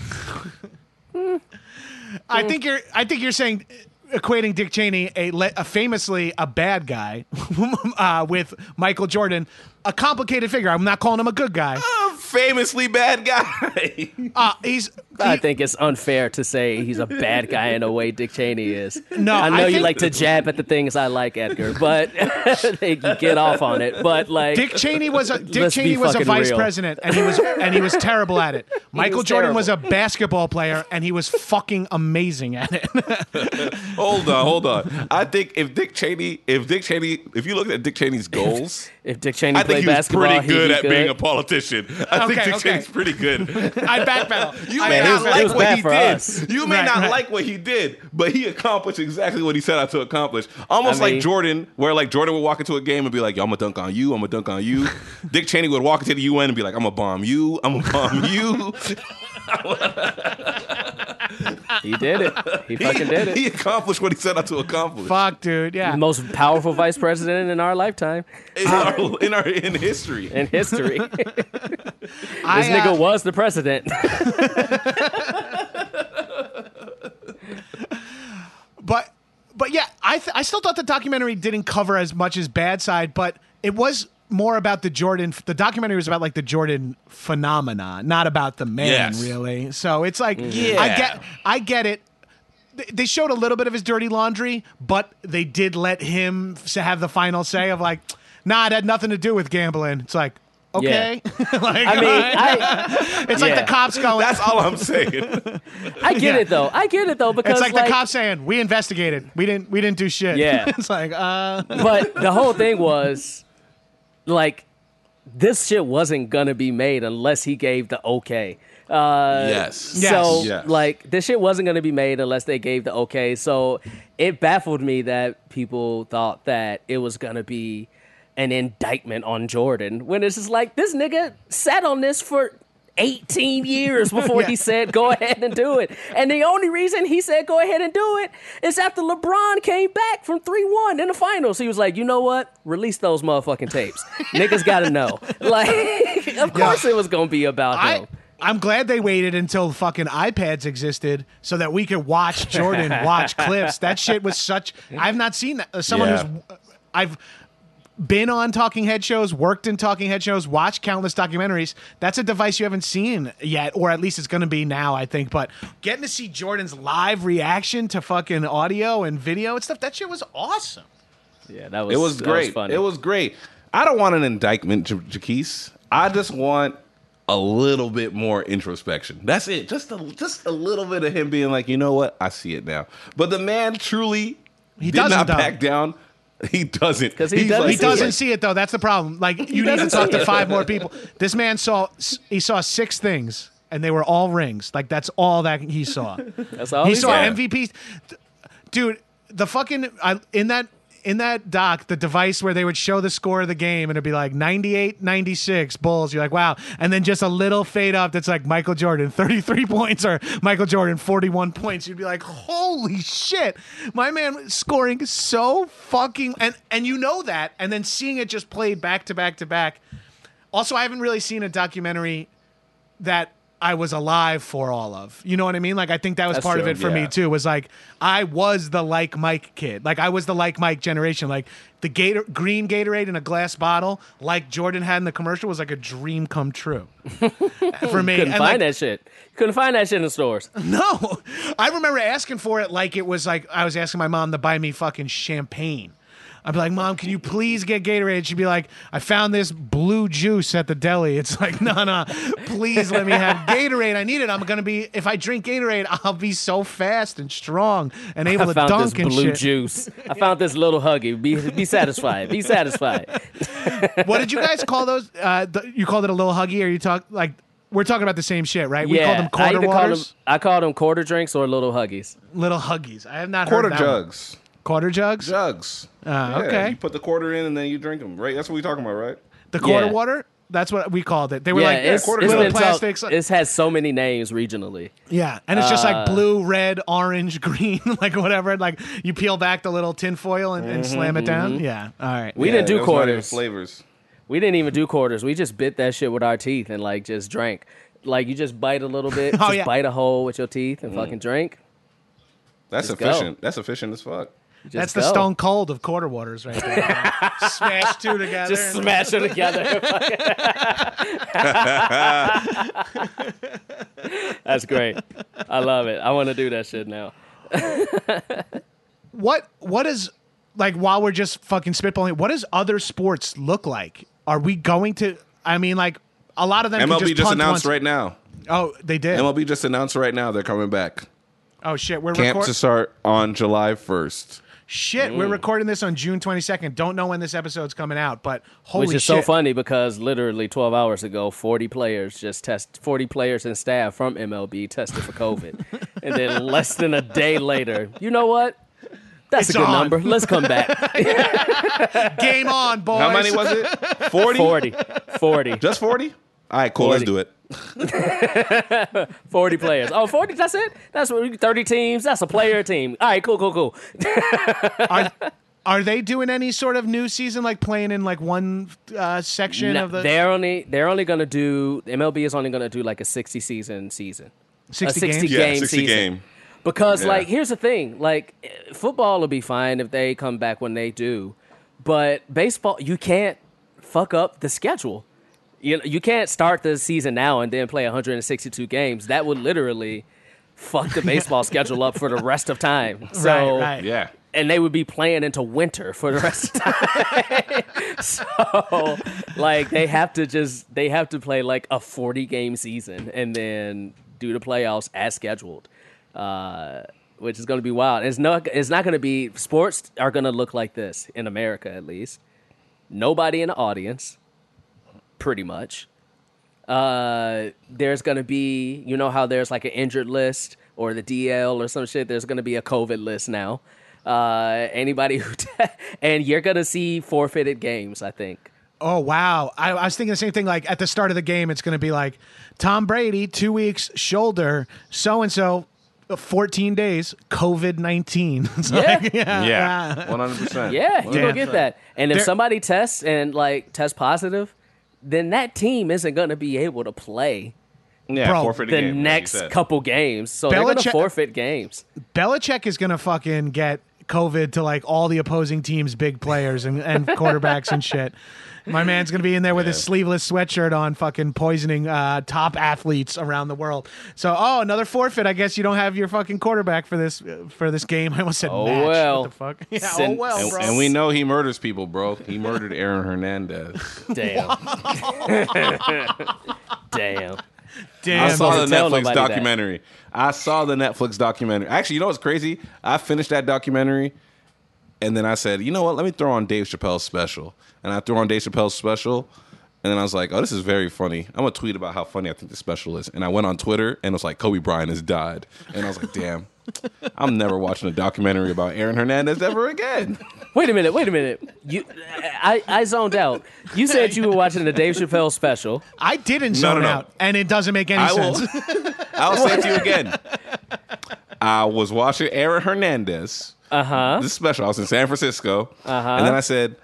I think you're. I think you're saying equating Dick Cheney, a, le- a famously a bad guy, <laughs> uh, with Michael Jordan, a complicated figure. I'm not calling him a good guy. A famously bad guy. <laughs> Uh, he's. I he- think it's unfair to say he's a bad guy in a way Dick Cheney is. No, I know I you think- like to jab at the things I like, Edgar, but <laughs> you get off on it. But like Dick Cheney was a Dick Cheney was a vice real. president, and he was and he was <laughs> terrible at it. Michael was Jordan was a basketball player, and he was fucking amazing at it. hold on, hold on. I think if Dick Cheney, if Dick Cheney, if you look at Dick Cheney's goals, if Dick Cheney I think played he was basketball, pretty he'd good be at good. being a politician. I think Okay, Dick okay. Cheney's pretty good. <laughs> I backpedal. You may it not it like what he did. us. You may Right, not right. like what he did, but he accomplished exactly what he set out to accomplish. Almost I mean- like Jordan, where like Jordan would walk into a game and be like, "Yo, I'm gonna dunk on you. I'm gonna dunk on you." <laughs> Dick Cheney would walk into the UN and be like, "I'm gonna bomb you. I'm gonna bomb you." <laughs> <laughs> He did it. He fucking did it. He accomplished what he set out to accomplish Fuck, dude. Yeah. The most powerful vice president in our lifetime in our in our in history. in history. <laughs> I, this uh, nigga was the president. <laughs> but but yeah, I th- I still thought the documentary didn't cover as much as bad side, but it was more about the Jordan. The documentary was about like the Jordan phenomena, not about the man, Yes. really. So it's like Yeah. I get I get it. They showed a little bit of his dirty laundry, but they did let him have the final say of like, nah, it had nothing to do with gambling. It's like. Okay, <laughs> like, I mean, I, <laughs> it's like the cops going. That's all I'm <laughs> saying. I get Yeah. it though. I get it though because It's like, the cops saying we investigated. We didn't. We didn't do shit. Yeah. it's like uh. but the whole thing was like this shit wasn't gonna be made unless he gave the okay. Uh, yes. So Yes. Yes. like this shit wasn't gonna be made unless they gave the okay. So it baffled me that people thought that it was gonna be an indictment on Jordan when it's just like this nigga sat on this for 18 years <laughs> before Yeah. he said go ahead and do it. And the only reason he said go ahead and do it is after LeBron came back from 3-1 in the finals. He was like, "You know what? Release those motherfucking tapes. <laughs> Niggas got to know." <laughs> Like of course it was going to be about I him. I'm glad they waited until fucking iPads existed so that we could watch Jordan watch clips. That shit was such. I've not seen that. Someone Yeah. who's I've been on talking head shows, worked in talking head shows, watched countless documentaries. That's a device you haven't seen yet, or at least it's going to be now, I think. But getting to see Jordan's live reaction to fucking audio and video and stuff, that shit was awesome. Yeah, that was It was that great. funny. it was great. I don't want an indictment, J- Jacquis. I just want a little bit more introspection. That's it. Just a just a little bit of him being like, you know what? I see it now. But the man truly He did doesn't, not back down. <laughs> He doesn't 'Cause he doesn't He see doesn't it. see it though. That's the problem. Like you need to talk to five more people. This man saw he saw six things, and they were all rings. Like that's all that he saw. That's all he he saw said. MVPs. Dude, the fucking I, in that in that doc, the device where they would show the score of the game and it'd be like 98 96 Bulls. You're like, wow. And then just a little fade up that's like Michael Jordan, 33 <laughs> points, or Michael Jordan, 41 points. You'd be like, holy shit. My man scoring so fucking and and you know that, and then seeing it just played back to back to back. Also, I haven't really seen a documentary that I was alive for all of. You know what I mean? Like I think that was That's part of it for yeah. me too. Was like I was the like Mike kid. Like I was the like Mike generation. Like the Gator green Gatorade in a glass bottle, like Jordan had in the commercial, was like a dream come true <laughs> for me. Couldn't And, find like, that shit. Couldn't find that shit in the stores. <laughs> no, I remember asking for it like it was like I was asking my mom to buy me fucking champagne. I'd be like, Mom, can you please get Gatorade? She'd be like, I found this blue juice at the deli. It's like, no, no, please let me have Gatorade. I need it. I'm gonna be if I drink Gatorade, I'll be so fast and strong and able I to found dunk this and blue shit. juice. I found this little huggy. Be be satisfied. Be satisfied. What did you guys call those? Uh, the, you called it a little huggy, or you talk like we're talking about the same shit, right? We yeah, called them I quarter either call them I called them quarter drinks or little huggies. little huggies. I have not quarter heard that one. Jugs. Quarter jugs. Jugs. Ah, Yeah, okay. You put the quarter in and then you drink them. Right. That's what we're talking about, right? The quarter Yeah. water. That's what we called it. They were yeah, like it's, quarter it's little been talk- plastics. It's had so many names regionally. Yeah, and it's just like Uh, blue, red, orange, <laughs> green, like whatever. Like you peel back the little tin foil and, and slam it down. Yeah, all right. Mm-hmm, We Yeah, didn't do those not even quarters. Flavors. We didn't even do quarters. We just bit that shit with our teeth and like just drank. Like you just bite a little bit, <laughs> Oh, just yeah. bite a hole with your teeth and fucking drink. That's Just go. efficient. That's efficient as fuck. Just That's the stone cold of quarter waters right there. <laughs> Smash two together. Just smash them together. <laughs> That's great. I love it. I want to do that shit now. <laughs> what what is like while we're just fucking spitballing? What does other sports look like? Are we going to? I mean, like a lot of them. can MLB just, just, announced once- right now. Oh, they did. MLB just announced right now they're coming back. oh shit, we're Camp record- to start on July 1st. Shit. We're mm. recording this on June twenty second. Don't know when this episode's coming out, but holy Which is shit. so funny because literally 12 hours ago, 40 players just test 40 players and staff from MLB tested for COVID. <laughs> and then less than a day later, you know what? That's It's a good on. number. Let's come back. <laughs> Game on, boys. How many was it? 40? 40. 40. Just 40? All right, cool. Let's do it. <laughs> 40 players. Oh, 40, that's it? That's what 30 teams. That's a player team. All right, cool, cool, cool. <laughs> are, are they doing any sort of new season, like playing in like one uh, section No, of the they're only they're only going to do MLB is only going to do like a 60 season season. 60 a 60 games? Yeah, 60 season. game. Because Yeah. like here's the thing, like football will be fine if they come back when they do, but baseball you can't fuck up the schedule. You you can't start the season now and then play 162 games. That would literally fuck the <laughs> baseball schedule up for the rest of time. <laughs> So right, right. Yeah. and they would be playing into winter for the rest of time. <laughs> so, like, they have to just they have to play like a forty game season and then do the playoffs as scheduled, uh, which is going to be wild. It's not it's not going to be sports are going to look like this in America at least. Nobody in the audience, pretty much. Uh, there's going to be you know how there's like an injured list or the DL or some shit. There's going to be a COVID list now. Uh, anybody <laughs> who and you're going to see forfeited games. I think. Oh wow! I, I was thinking the same thing. Like at the start of the game, it's going to be like Tom Brady, two weeks shoulder, so and so, fourteen days, COVID nineteen. <laughs> Yeah. yeah, Yeah. 100%. Yeah, you Damn. gonna get that. And if There- somebody tests and like test positive, then that team isn't gonna be able to play Yeah, Bro, forfeit the game, next said. couple games. So they're gonna forfeit games. Belichick is going to fucking get COVID to like all the opposing team's big players and, and <laughs> quarterbacks and shit. My man's gonna be in there with his sleeveless sweatshirt on, fucking poisoning uh, top athletes around the world. So, oh, another forfeit. I guess you don't have your fucking quarterback for this for this game. <laughs> I almost said Oh, match. well. What the fuck? <laughs> Yeah, Send- oh well, And, bro. and we know he murders people, bro. He murdered Aaron Hernandez. Damn. Damn. Damn. I saw the Netflix nobody that. documentary. I saw the Netflix documentary. Actually, you know what's crazy? I finished that documentary, and then I said, you know what? Let me throw on Dave Chappelle's special. And I threw on Dave Chappelle's special, and then I was like, oh, this is very funny. I'm gonna tweet about how funny I think the special is. And I went on Twitter, and it was like, Kobe Bryant has died. And I was like, damn. I'm never watching a documentary about Aaron Hernandez ever again. Wait a minute. Wait a minute. You, I, I zoned out. You said you were watching the Dave Chappelle special. I didn't No, zone no, no. out, and it doesn't make any I will. sense. <laughs> I'll say it to you again. <laughs> I was watching Aaron Hernandez. Uh huh. This is special. I was in San Francisco. Uh huh. And then I said,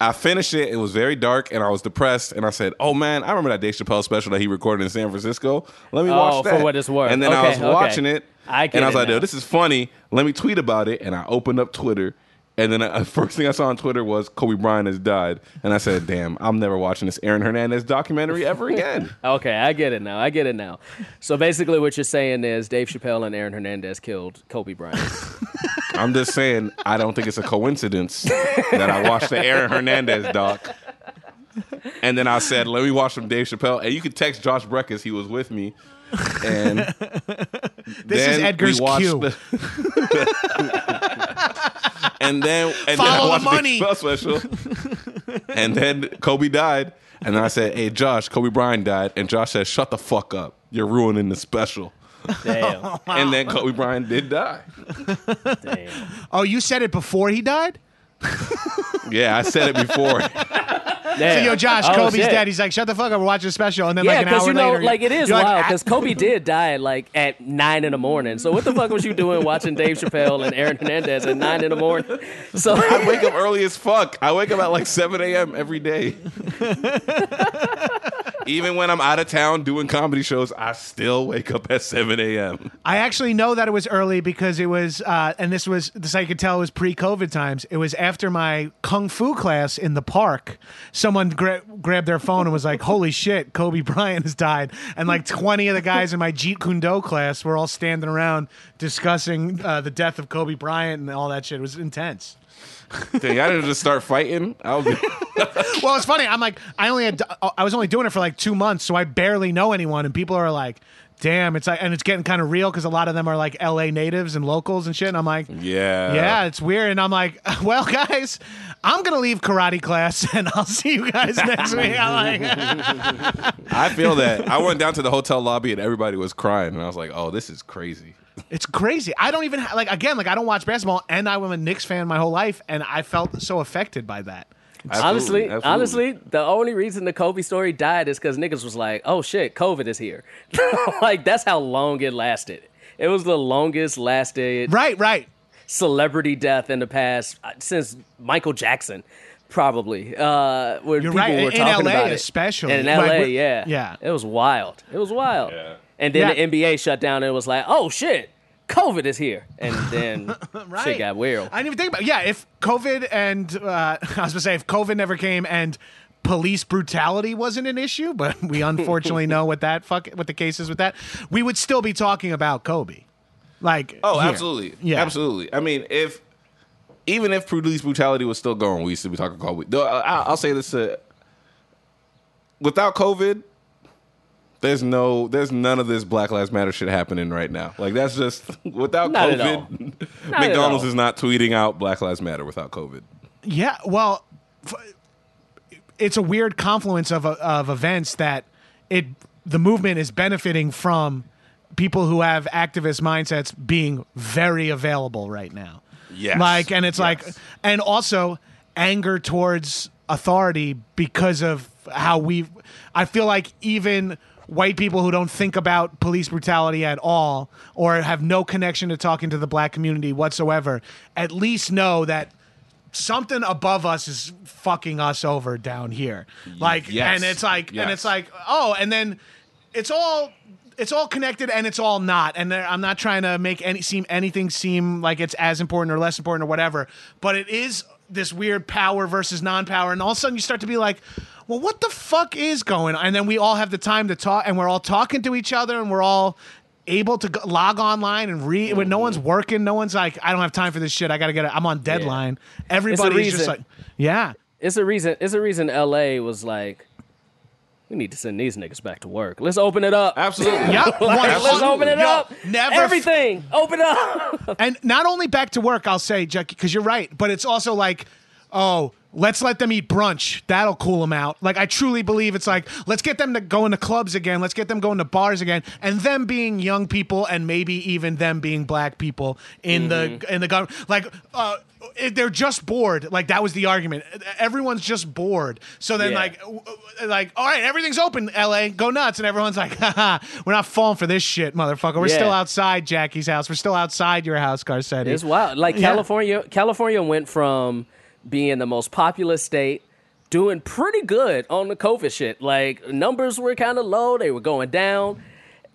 I finished it. It was very dark, and I was depressed. And I said, "Oh man, I remember that Dave Chappelle special that he recorded in San Francisco. Let me Oh, watch that Oh, for what it's worth. And then I was okay. watching it, I and I was like, now. "Yo, this is funny. Let me tweet about it." And I opened up Twitter. And then the <laughs> first thing I saw on Twitter was Kobe Bryant has died, and I said, "Damn, I'm never watching this Aaron Hernandez documentary ever <laughs> again." Okay, I get it now. I get it now. So basically, what you're saying is Dave Chappelle and Aaron Hernandez killed Kobe Bryant. <laughs> I'm just saying, I don't think it's a coincidence that I watched the Aaron Hernandez doc. And then I said, let me watch some Dave Chappelle. And you could text Josh Breckus, he was with me. And This is Edgar's cue. the- <laughs> and then and Follow then the money. the special. and then Kobe died. And then I said, hey, Josh, Kobe Bryant died. And Josh said, shut the fuck up. You're ruining the special. Damn. <laughs> And then Kobe Bryant did die. Damn. Oh, you said it before he died? <laughs> Yeah, I said it before. <laughs> So, yo, Josh, Oh, Kobe's shit. dead. He's like, shut the fuck up. We're watching a special. And then, Yeah, like, an because hour you know, later, like it is you're like, wild. Because Kobe did die like at nine in the morning. So what the fuck was you doing watching Dave Chappelle and Aaron Hernandez at nine in the morning? So I wake up early as fuck. I wake up at like 7 a.m. every day. Even when I'm out of town doing comedy shows, I still wake up at 7 a.m. I actually know that it was early because it was, uh, and this was, this I could tell was pre-COVID times. It was after my kung fu class in the park. Someone gra- grabbed their phone and was like, "Holy shit, Kobe Bryant has died!" And like twenty of the guys in my Jeet Kune Do class were all standing around discussing uh, the death of Kobe Bryant and all that shit. It was intense. Dang, I didn't just start fighting. I was <laughs> Well, it's funny. I'm like, I only had, I was only doing it for like two months, so I barely know anyone, and people are like, "Damn!" It's like, and it's getting kind of real because a lot of them are like L.A. natives and locals and shit. And I'm like, yeah. yeah, it's weird. And I'm like, <laughs> well, guys, I'm gonna leave karate class, <laughs> and I'll see you guys next week. I'm like, I feel that. I went down to the hotel lobby and everybody was crying, and I was like, "Oh, this is crazy." it's crazy. I don't even ha- like again, like I don't watch basketball, and I was a Knicks fan my whole life, and I felt so affected by that. Absolutely, honestly, absolutely. honestly, the only reason the Kobe story died is because niggas was like, "Oh shit, COVID is here." <laughs> like that's how long it lasted. It was the longest lasted Right, right. Celebrity death in the past uh, since Michael Jackson, probably. Uh, where You're people right, were in talking LA about it. especially. And in LA, we're- yeah, yeah. it was wild. It was wild. Yeah. And then Yeah. the NBA shut down, and it was like, "Oh shit, COVID is here," and then <laughs> Right. shit got weird. I didn't even think about. It. Yeah, if COVID and uh, <laughs> I was gonna say if COVID never came and police brutality wasn't an issue, but we unfortunately <laughs> know what that fuck what the case is with that. We would still be talking about Kobe. Like, Oh, here. absolutely. Yeah. absolutely. I mean, if even if police brutality was still going, we used to be talking Kobe. Though I- I'll say this: uh, without COVID, there's no, there's none of this Black Lives Matter shit happening right now. Like that's just <laughs> without Not. COVID, <laughs> McDonald's is not tweeting out Black Lives Matter without COVID. Yeah, well, f- it's a weird confluence of of events that it the movement is benefiting from people who have activist mindsets being very available right now. Yes. Like and it's like and also anger towards authority because of how we I feel like even white people who don't think about police brutality at all or have no connection to talking to the black community whatsoever at least know that something above us is fucking us over down here like Yes. and it's like and it's like oh and then it's all it's all connected and it's all not. And I'm not trying to make any seem anything seem like it's as important or less important or whatever. But it is this weird power versus non-power, and all of a sudden you start to be like. Well, what the fuck is going on? And then we all have the time to talk, and we're all talking to each other, and we're all able to go, log online and read. When no one's mm-hmm. working, no one's like, "I don't have time for this shit. I got to get it. I'm on deadline." Everybody's just like, "Yeah, It's a reason. It's a reason. L.A. was like, we need to send these niggas back to work. Let's open it up. Absolutely. Yep, Like, <laughs> let's open it Yo, up. never f- Everything. open up. and not only back to work, I'll say, Jackie, because you're right, but it's also like, oh, let's let them eat brunch. That'll cool them out. Like I truly believe it's like, let's get them to go into clubs again. Let's get them going to bars again, and them being young people, and maybe even them being black people in the in the government. Like, uh, they're just bored. Like that was the argument. Everyone's just bored. So then, Yeah. like, like, all right, everything's open. L.A. Go nuts, and everyone's like, <laughs> haha, we're not falling for this shit, motherfucker. We're Yeah. still outside Jackie's house. We're still outside your house, Garcetti. It's wild. Like Yeah. California, California went from being the most populous state, doing pretty good on the COVID shit. Like numbers were kind of low; they were going down.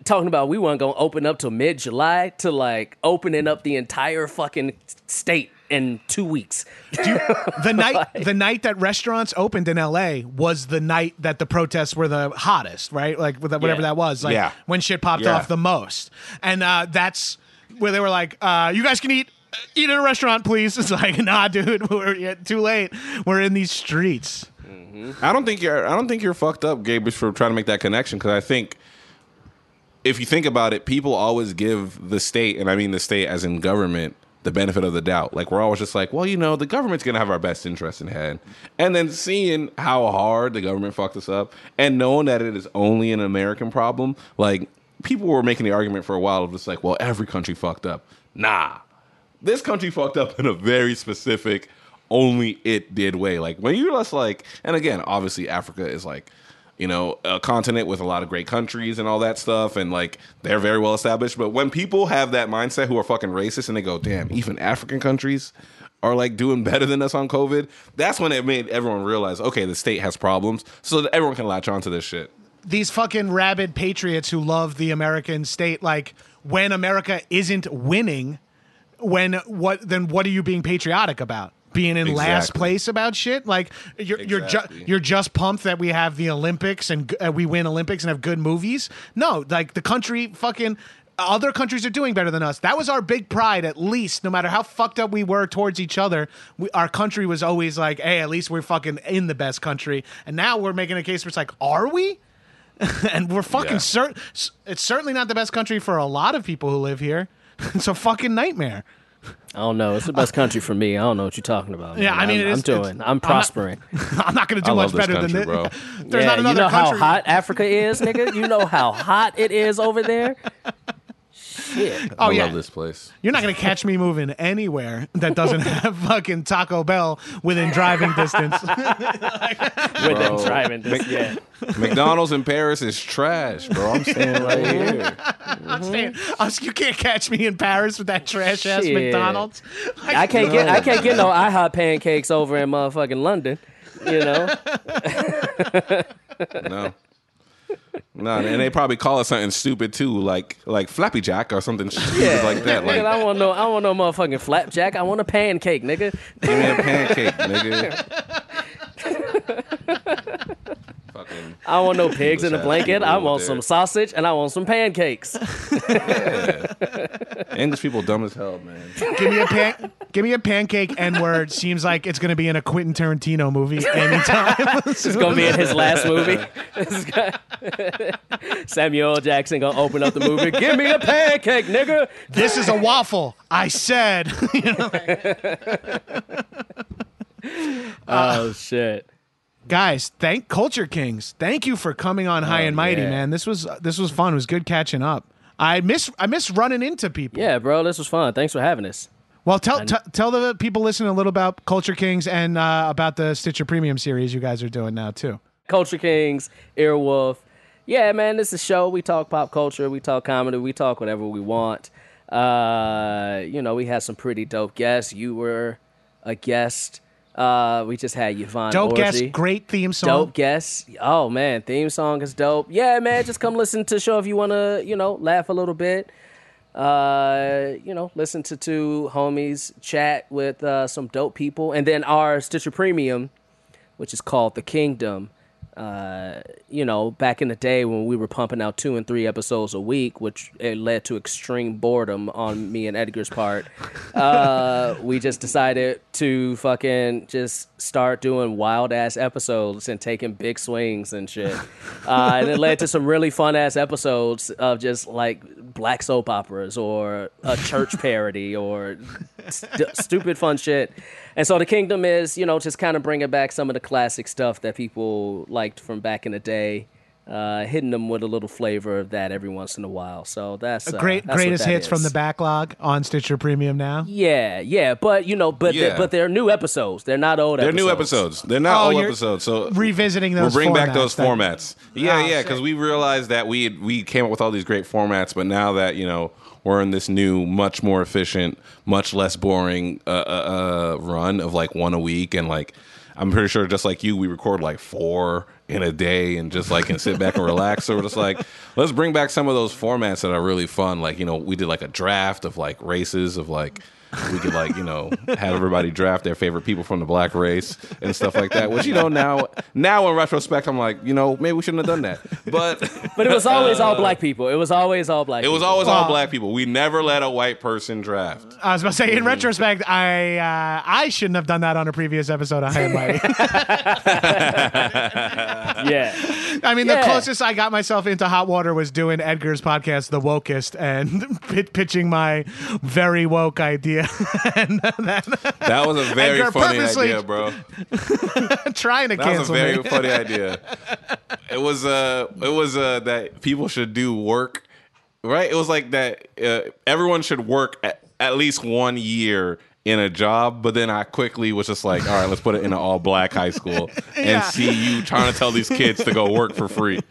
Talking about we weren't going to open up till mid July to like opening up the entire fucking state in two weeks. the <laughs> night the night that restaurants opened in LA was the night that the protests were the hottest, right? Like whatever Yeah. that was, like Yeah. when shit popped Yeah. off the most. And uh, that's where they were like, uh, "You guys can eat." Eat at a restaurant, please. <laughs> It's like, nah, dude, <laughs> we're too late. We're in these streets. Mm-hmm. I don't think you're. I don't think you're fucked up, Gabe, for trying to make that connection. Because I think if you think about it, people always give the state, and I mean the state as in government, the benefit of the doubt. Like we're always just like, well, you know, the government's gonna have our best interest in hand. And then seeing how hard the government fucked us up, and knowing that it is only an American problem, like people were making the argument for a while of just like, well, every country fucked up. Nah, this country fucked up in a very specific, only it did way. Like when you're less like, and again, obviously Africa is like, you know, a continent with a lot of great countries and all that stuff, and like they're very well established. But when people have that mindset who are fucking racist and they go, damn, even African countries are like doing better than us on COVID, that's when it made everyone realize, okay, the state has problems, so that everyone can latch onto this shit. these fucking rabid patriots who love the American state, like when America isn't winning, when what then what are you being patriotic about? Being in last place about shit? Like you're you're Exactly. just you're just pumped that we have the Olympics and g- uh, we win Olympics and have good movies? No, like the country fucking other countries are doing better than us. That was our big pride, at least. No matter how fucked up we were towards each other, we, our country was always like, "Hey, at least we're fucking in the best country." And now we're making a case where it's like, "Are we?" <laughs> and we're fucking Yeah. certain. It's certainly not the best country for a lot of people who live here. <laughs> it's a fucking nightmare. I don't know. It's the best country for me. I don't know what you're talking about. Yeah. I mean, I'm, it is- I'm doing. I'm I'm prospering. <laughs> I'm not going to do I much love this better than this. bro. <laughs> There's yeah, not another you know country. how hot Africa is, nigga. You know how hot it is over there. Shit. <laughs> Oh I yeah, love this place. you're not going to catch me moving anywhere that doesn't <laughs> have fucking Taco Bell within driving distance. <laughs> With them Bro. driving this, yeah. McDonald's in Paris is trash, bro. I'm staying right here. I'm mm-hmm. saying, I oh, was- you can't catch me in Paris with that trash ass Shit. McDonald's. I can't get I can't get no IHOP pancakes over in motherfucking London. You know, No. No, and they probably call it something stupid too, like like Flappy Jack or something <laughs> stupid like that. nigga, Like, I want no I want no motherfucking flapjack. I want a pancake, nigga. give me a pancake, nigga. <laughs> Fucking I want no pigs in a blanket. I over want there? some sausage and I want some pancakes. <laughs> English people dumb as hell, man. give me a pan, give me a pancake N word. Seems like it's going to be in a Quentin Tarantino movie anytime. <laughs> It's gonna be in his last movie. <laughs> Samuel Jackson gonna open up the movie. Give me a pancake, nigga. this is a waffle. I said. You know? Oh shit. Guys thank culture kings thank you for coming on high and mighty yeah. man this was this was fun it was good catching up i miss i miss running into people Yeah, bro, this was fun. Thanks for having us. well tell t- tell the people listening a little about culture kings and uh, about the stitcher premium series you guys are doing now too Culture Kings, Earwolf. Yeah, man, this is a show. We talk pop culture, we talk comedy, we talk whatever we want. Uh, you know, we had some pretty dope guests. You were a guest Uh, we just had Yvonne Dope guest, Orji. great theme song. Dope guest. Oh man, theme song is dope. Yeah, man, just come listen to the show if you want to, you know, laugh a little bit. Uh, you know, listen to two homies chat with uh, some dope people, and then our Stitcher Premium, which is called The Kingdom. Uh, you know, back in the day when we were pumping out two and three episodes a week, which it led to extreme boredom on me and Edgar's part, <laughs> uh, we just decided to fucking just start doing wild ass episodes and taking big swings and shit. <laughs> Uh, and it led to some really fun ass episodes of just like black soap operas or a church <laughs> parody or st- stupid fun shit. And so the kingdom is, you know, just kind of bringing back some of the classic stuff that people liked from back in the day, uh, hitting them with a little flavor of that every once in a while. So that's uh, Great, that's greatest that hits from the backlog on Stitcher Premium now. Yeah, yeah, but you know, but Yeah. they're, but they're new episodes. They're not old. Episodes. They're episodes. new episodes. They're not Oh, old episodes. So Revisiting those. we'll those. bring back those that- formats. Yeah, Oh, yeah, because we realized that we we came up with all these great formats, but now that you know we're in this new, much more efficient, much less boring uh, uh, uh, run of like one a week, and like I'm pretty sure, just like you, we record like four in a day, and just like can sit back and relax. So we're just like, let's bring back some of those formats that are really fun. Like you know, we did like a draft of like races of like we could like you know have everybody draft their favorite people from the black race and stuff like that which you know now now in retrospect i'm like you know maybe we shouldn't have done that but <laughs> But it was always all black people. It was always all black. it was people. always Well- all black people we never let a white person draft I was about to say, in retrospect, I uh, I shouldn't have done that on a previous episode of High and Mighty. <laughs> yeah. I mean, the closest I got myself into hot water was doing Edgar's podcast, The Wokest, and <laughs> pit- pitching my very woke idea, <laughs> and then that was a very funny idea bro. <laughs> trying to that was a very me. funny <laughs> idea. It was uh it was uh that people should do work right? It was like that uh, everyone should work at, at least one year in a job but then i quickly was just like all right let's put it in an all black high school and Yeah. see you trying to tell these kids to go work for free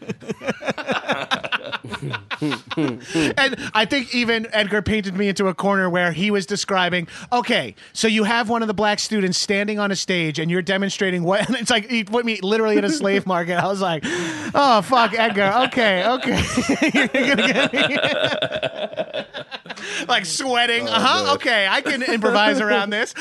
<laughs> And I think even Edgar painted me into a corner where he was describing, okay, so you have one of the black students standing on a stage and you're demonstrating what, and <laughs> it's like he put me literally in a slave market. I was like, oh, fuck, Edgar. Okay, okay. <laughs> you're to get me. like sweating. Uh huh. man. Okay, I can improvise around this.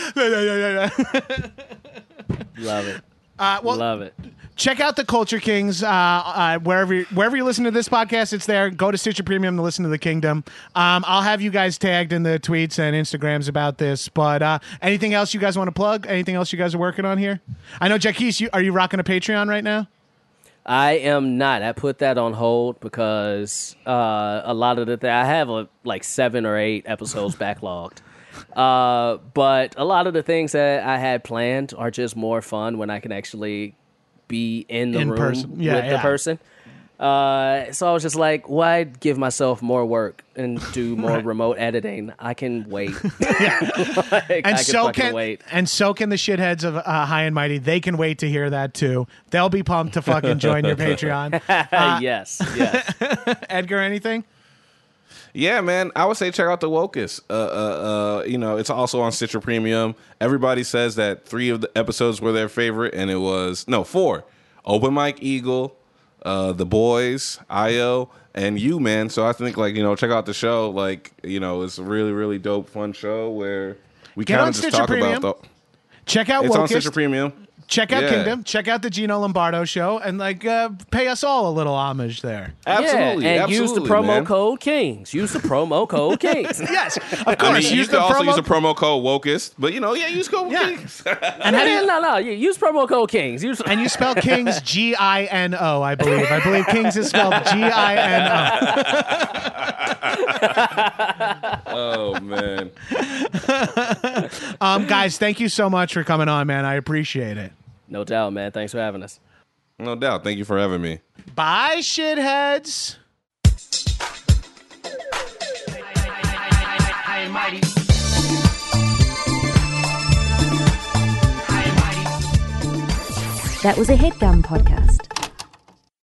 Love it. Uh, well, Love it. Check out the Culture Kings uh, uh, wherever you, wherever you listen to this podcast. It's there. Go to Stitcher Premium to listen to the Kingdom. Um, I'll have you guys tagged in the tweets and Instagrams about this. But uh, anything else you guys want to plug? Anything else you guys are working on here? I know, Jacquis, you are you rocking a Patreon right now? I am not. I put that on hold because uh, a lot of the th- I have uh like seven or eight episodes <laughs> backlogged. Uh, but a lot of the things that I had planned are just more fun when I can actually be in the In room person. Yeah, with yeah. the person. Uh, so I was just like, why give myself more work and do <laughs> more remote editing? I can wait. <laughs> <laughs> Like, And can so can wait. and so can the shitheads of uh, High and Mighty. They can wait to hear that too. They'll be pumped to fucking join your Patreon. yes, yes. Edgar, anything? Yeah, man. I would say check out the Wokest. Uh, uh, uh, you know, it's also on Stitcher Premium. Everybody says that three of the episodes were their favorite, and it was no four. Open Mike Eagle, uh, The Boys, Io, and you, man. So I think like you know, check out the show. Like you know, it's a really really dope, fun show where we kind of just Stitcher talk Premium. about the. Check out It's on Stitcher Premium. Check out Yeah. Kingdom. Check out the Gino Lombardo show, and like uh, pay us all a little homage there. Absolutely, yeah, and absolutely, use the promo man. code Kings. Use the promo code <laughs> Kings. Yes, of course. I mean, you use can the also promo. use the promo code Wokest, but you know, yeah, use code Yeah. Kings. <laughs> and how do you, no, no, you use promo code Kings. Use and you spell Kings <laughs> G I N O, I believe. I believe Kings is spelled G I N O. oh man. Um, guys, thank you so much for coming on, man. I appreciate it. No doubt, man. Thanks for having us. No doubt. Thank you for having me. Bye, shitheads. That was a headgum podcast.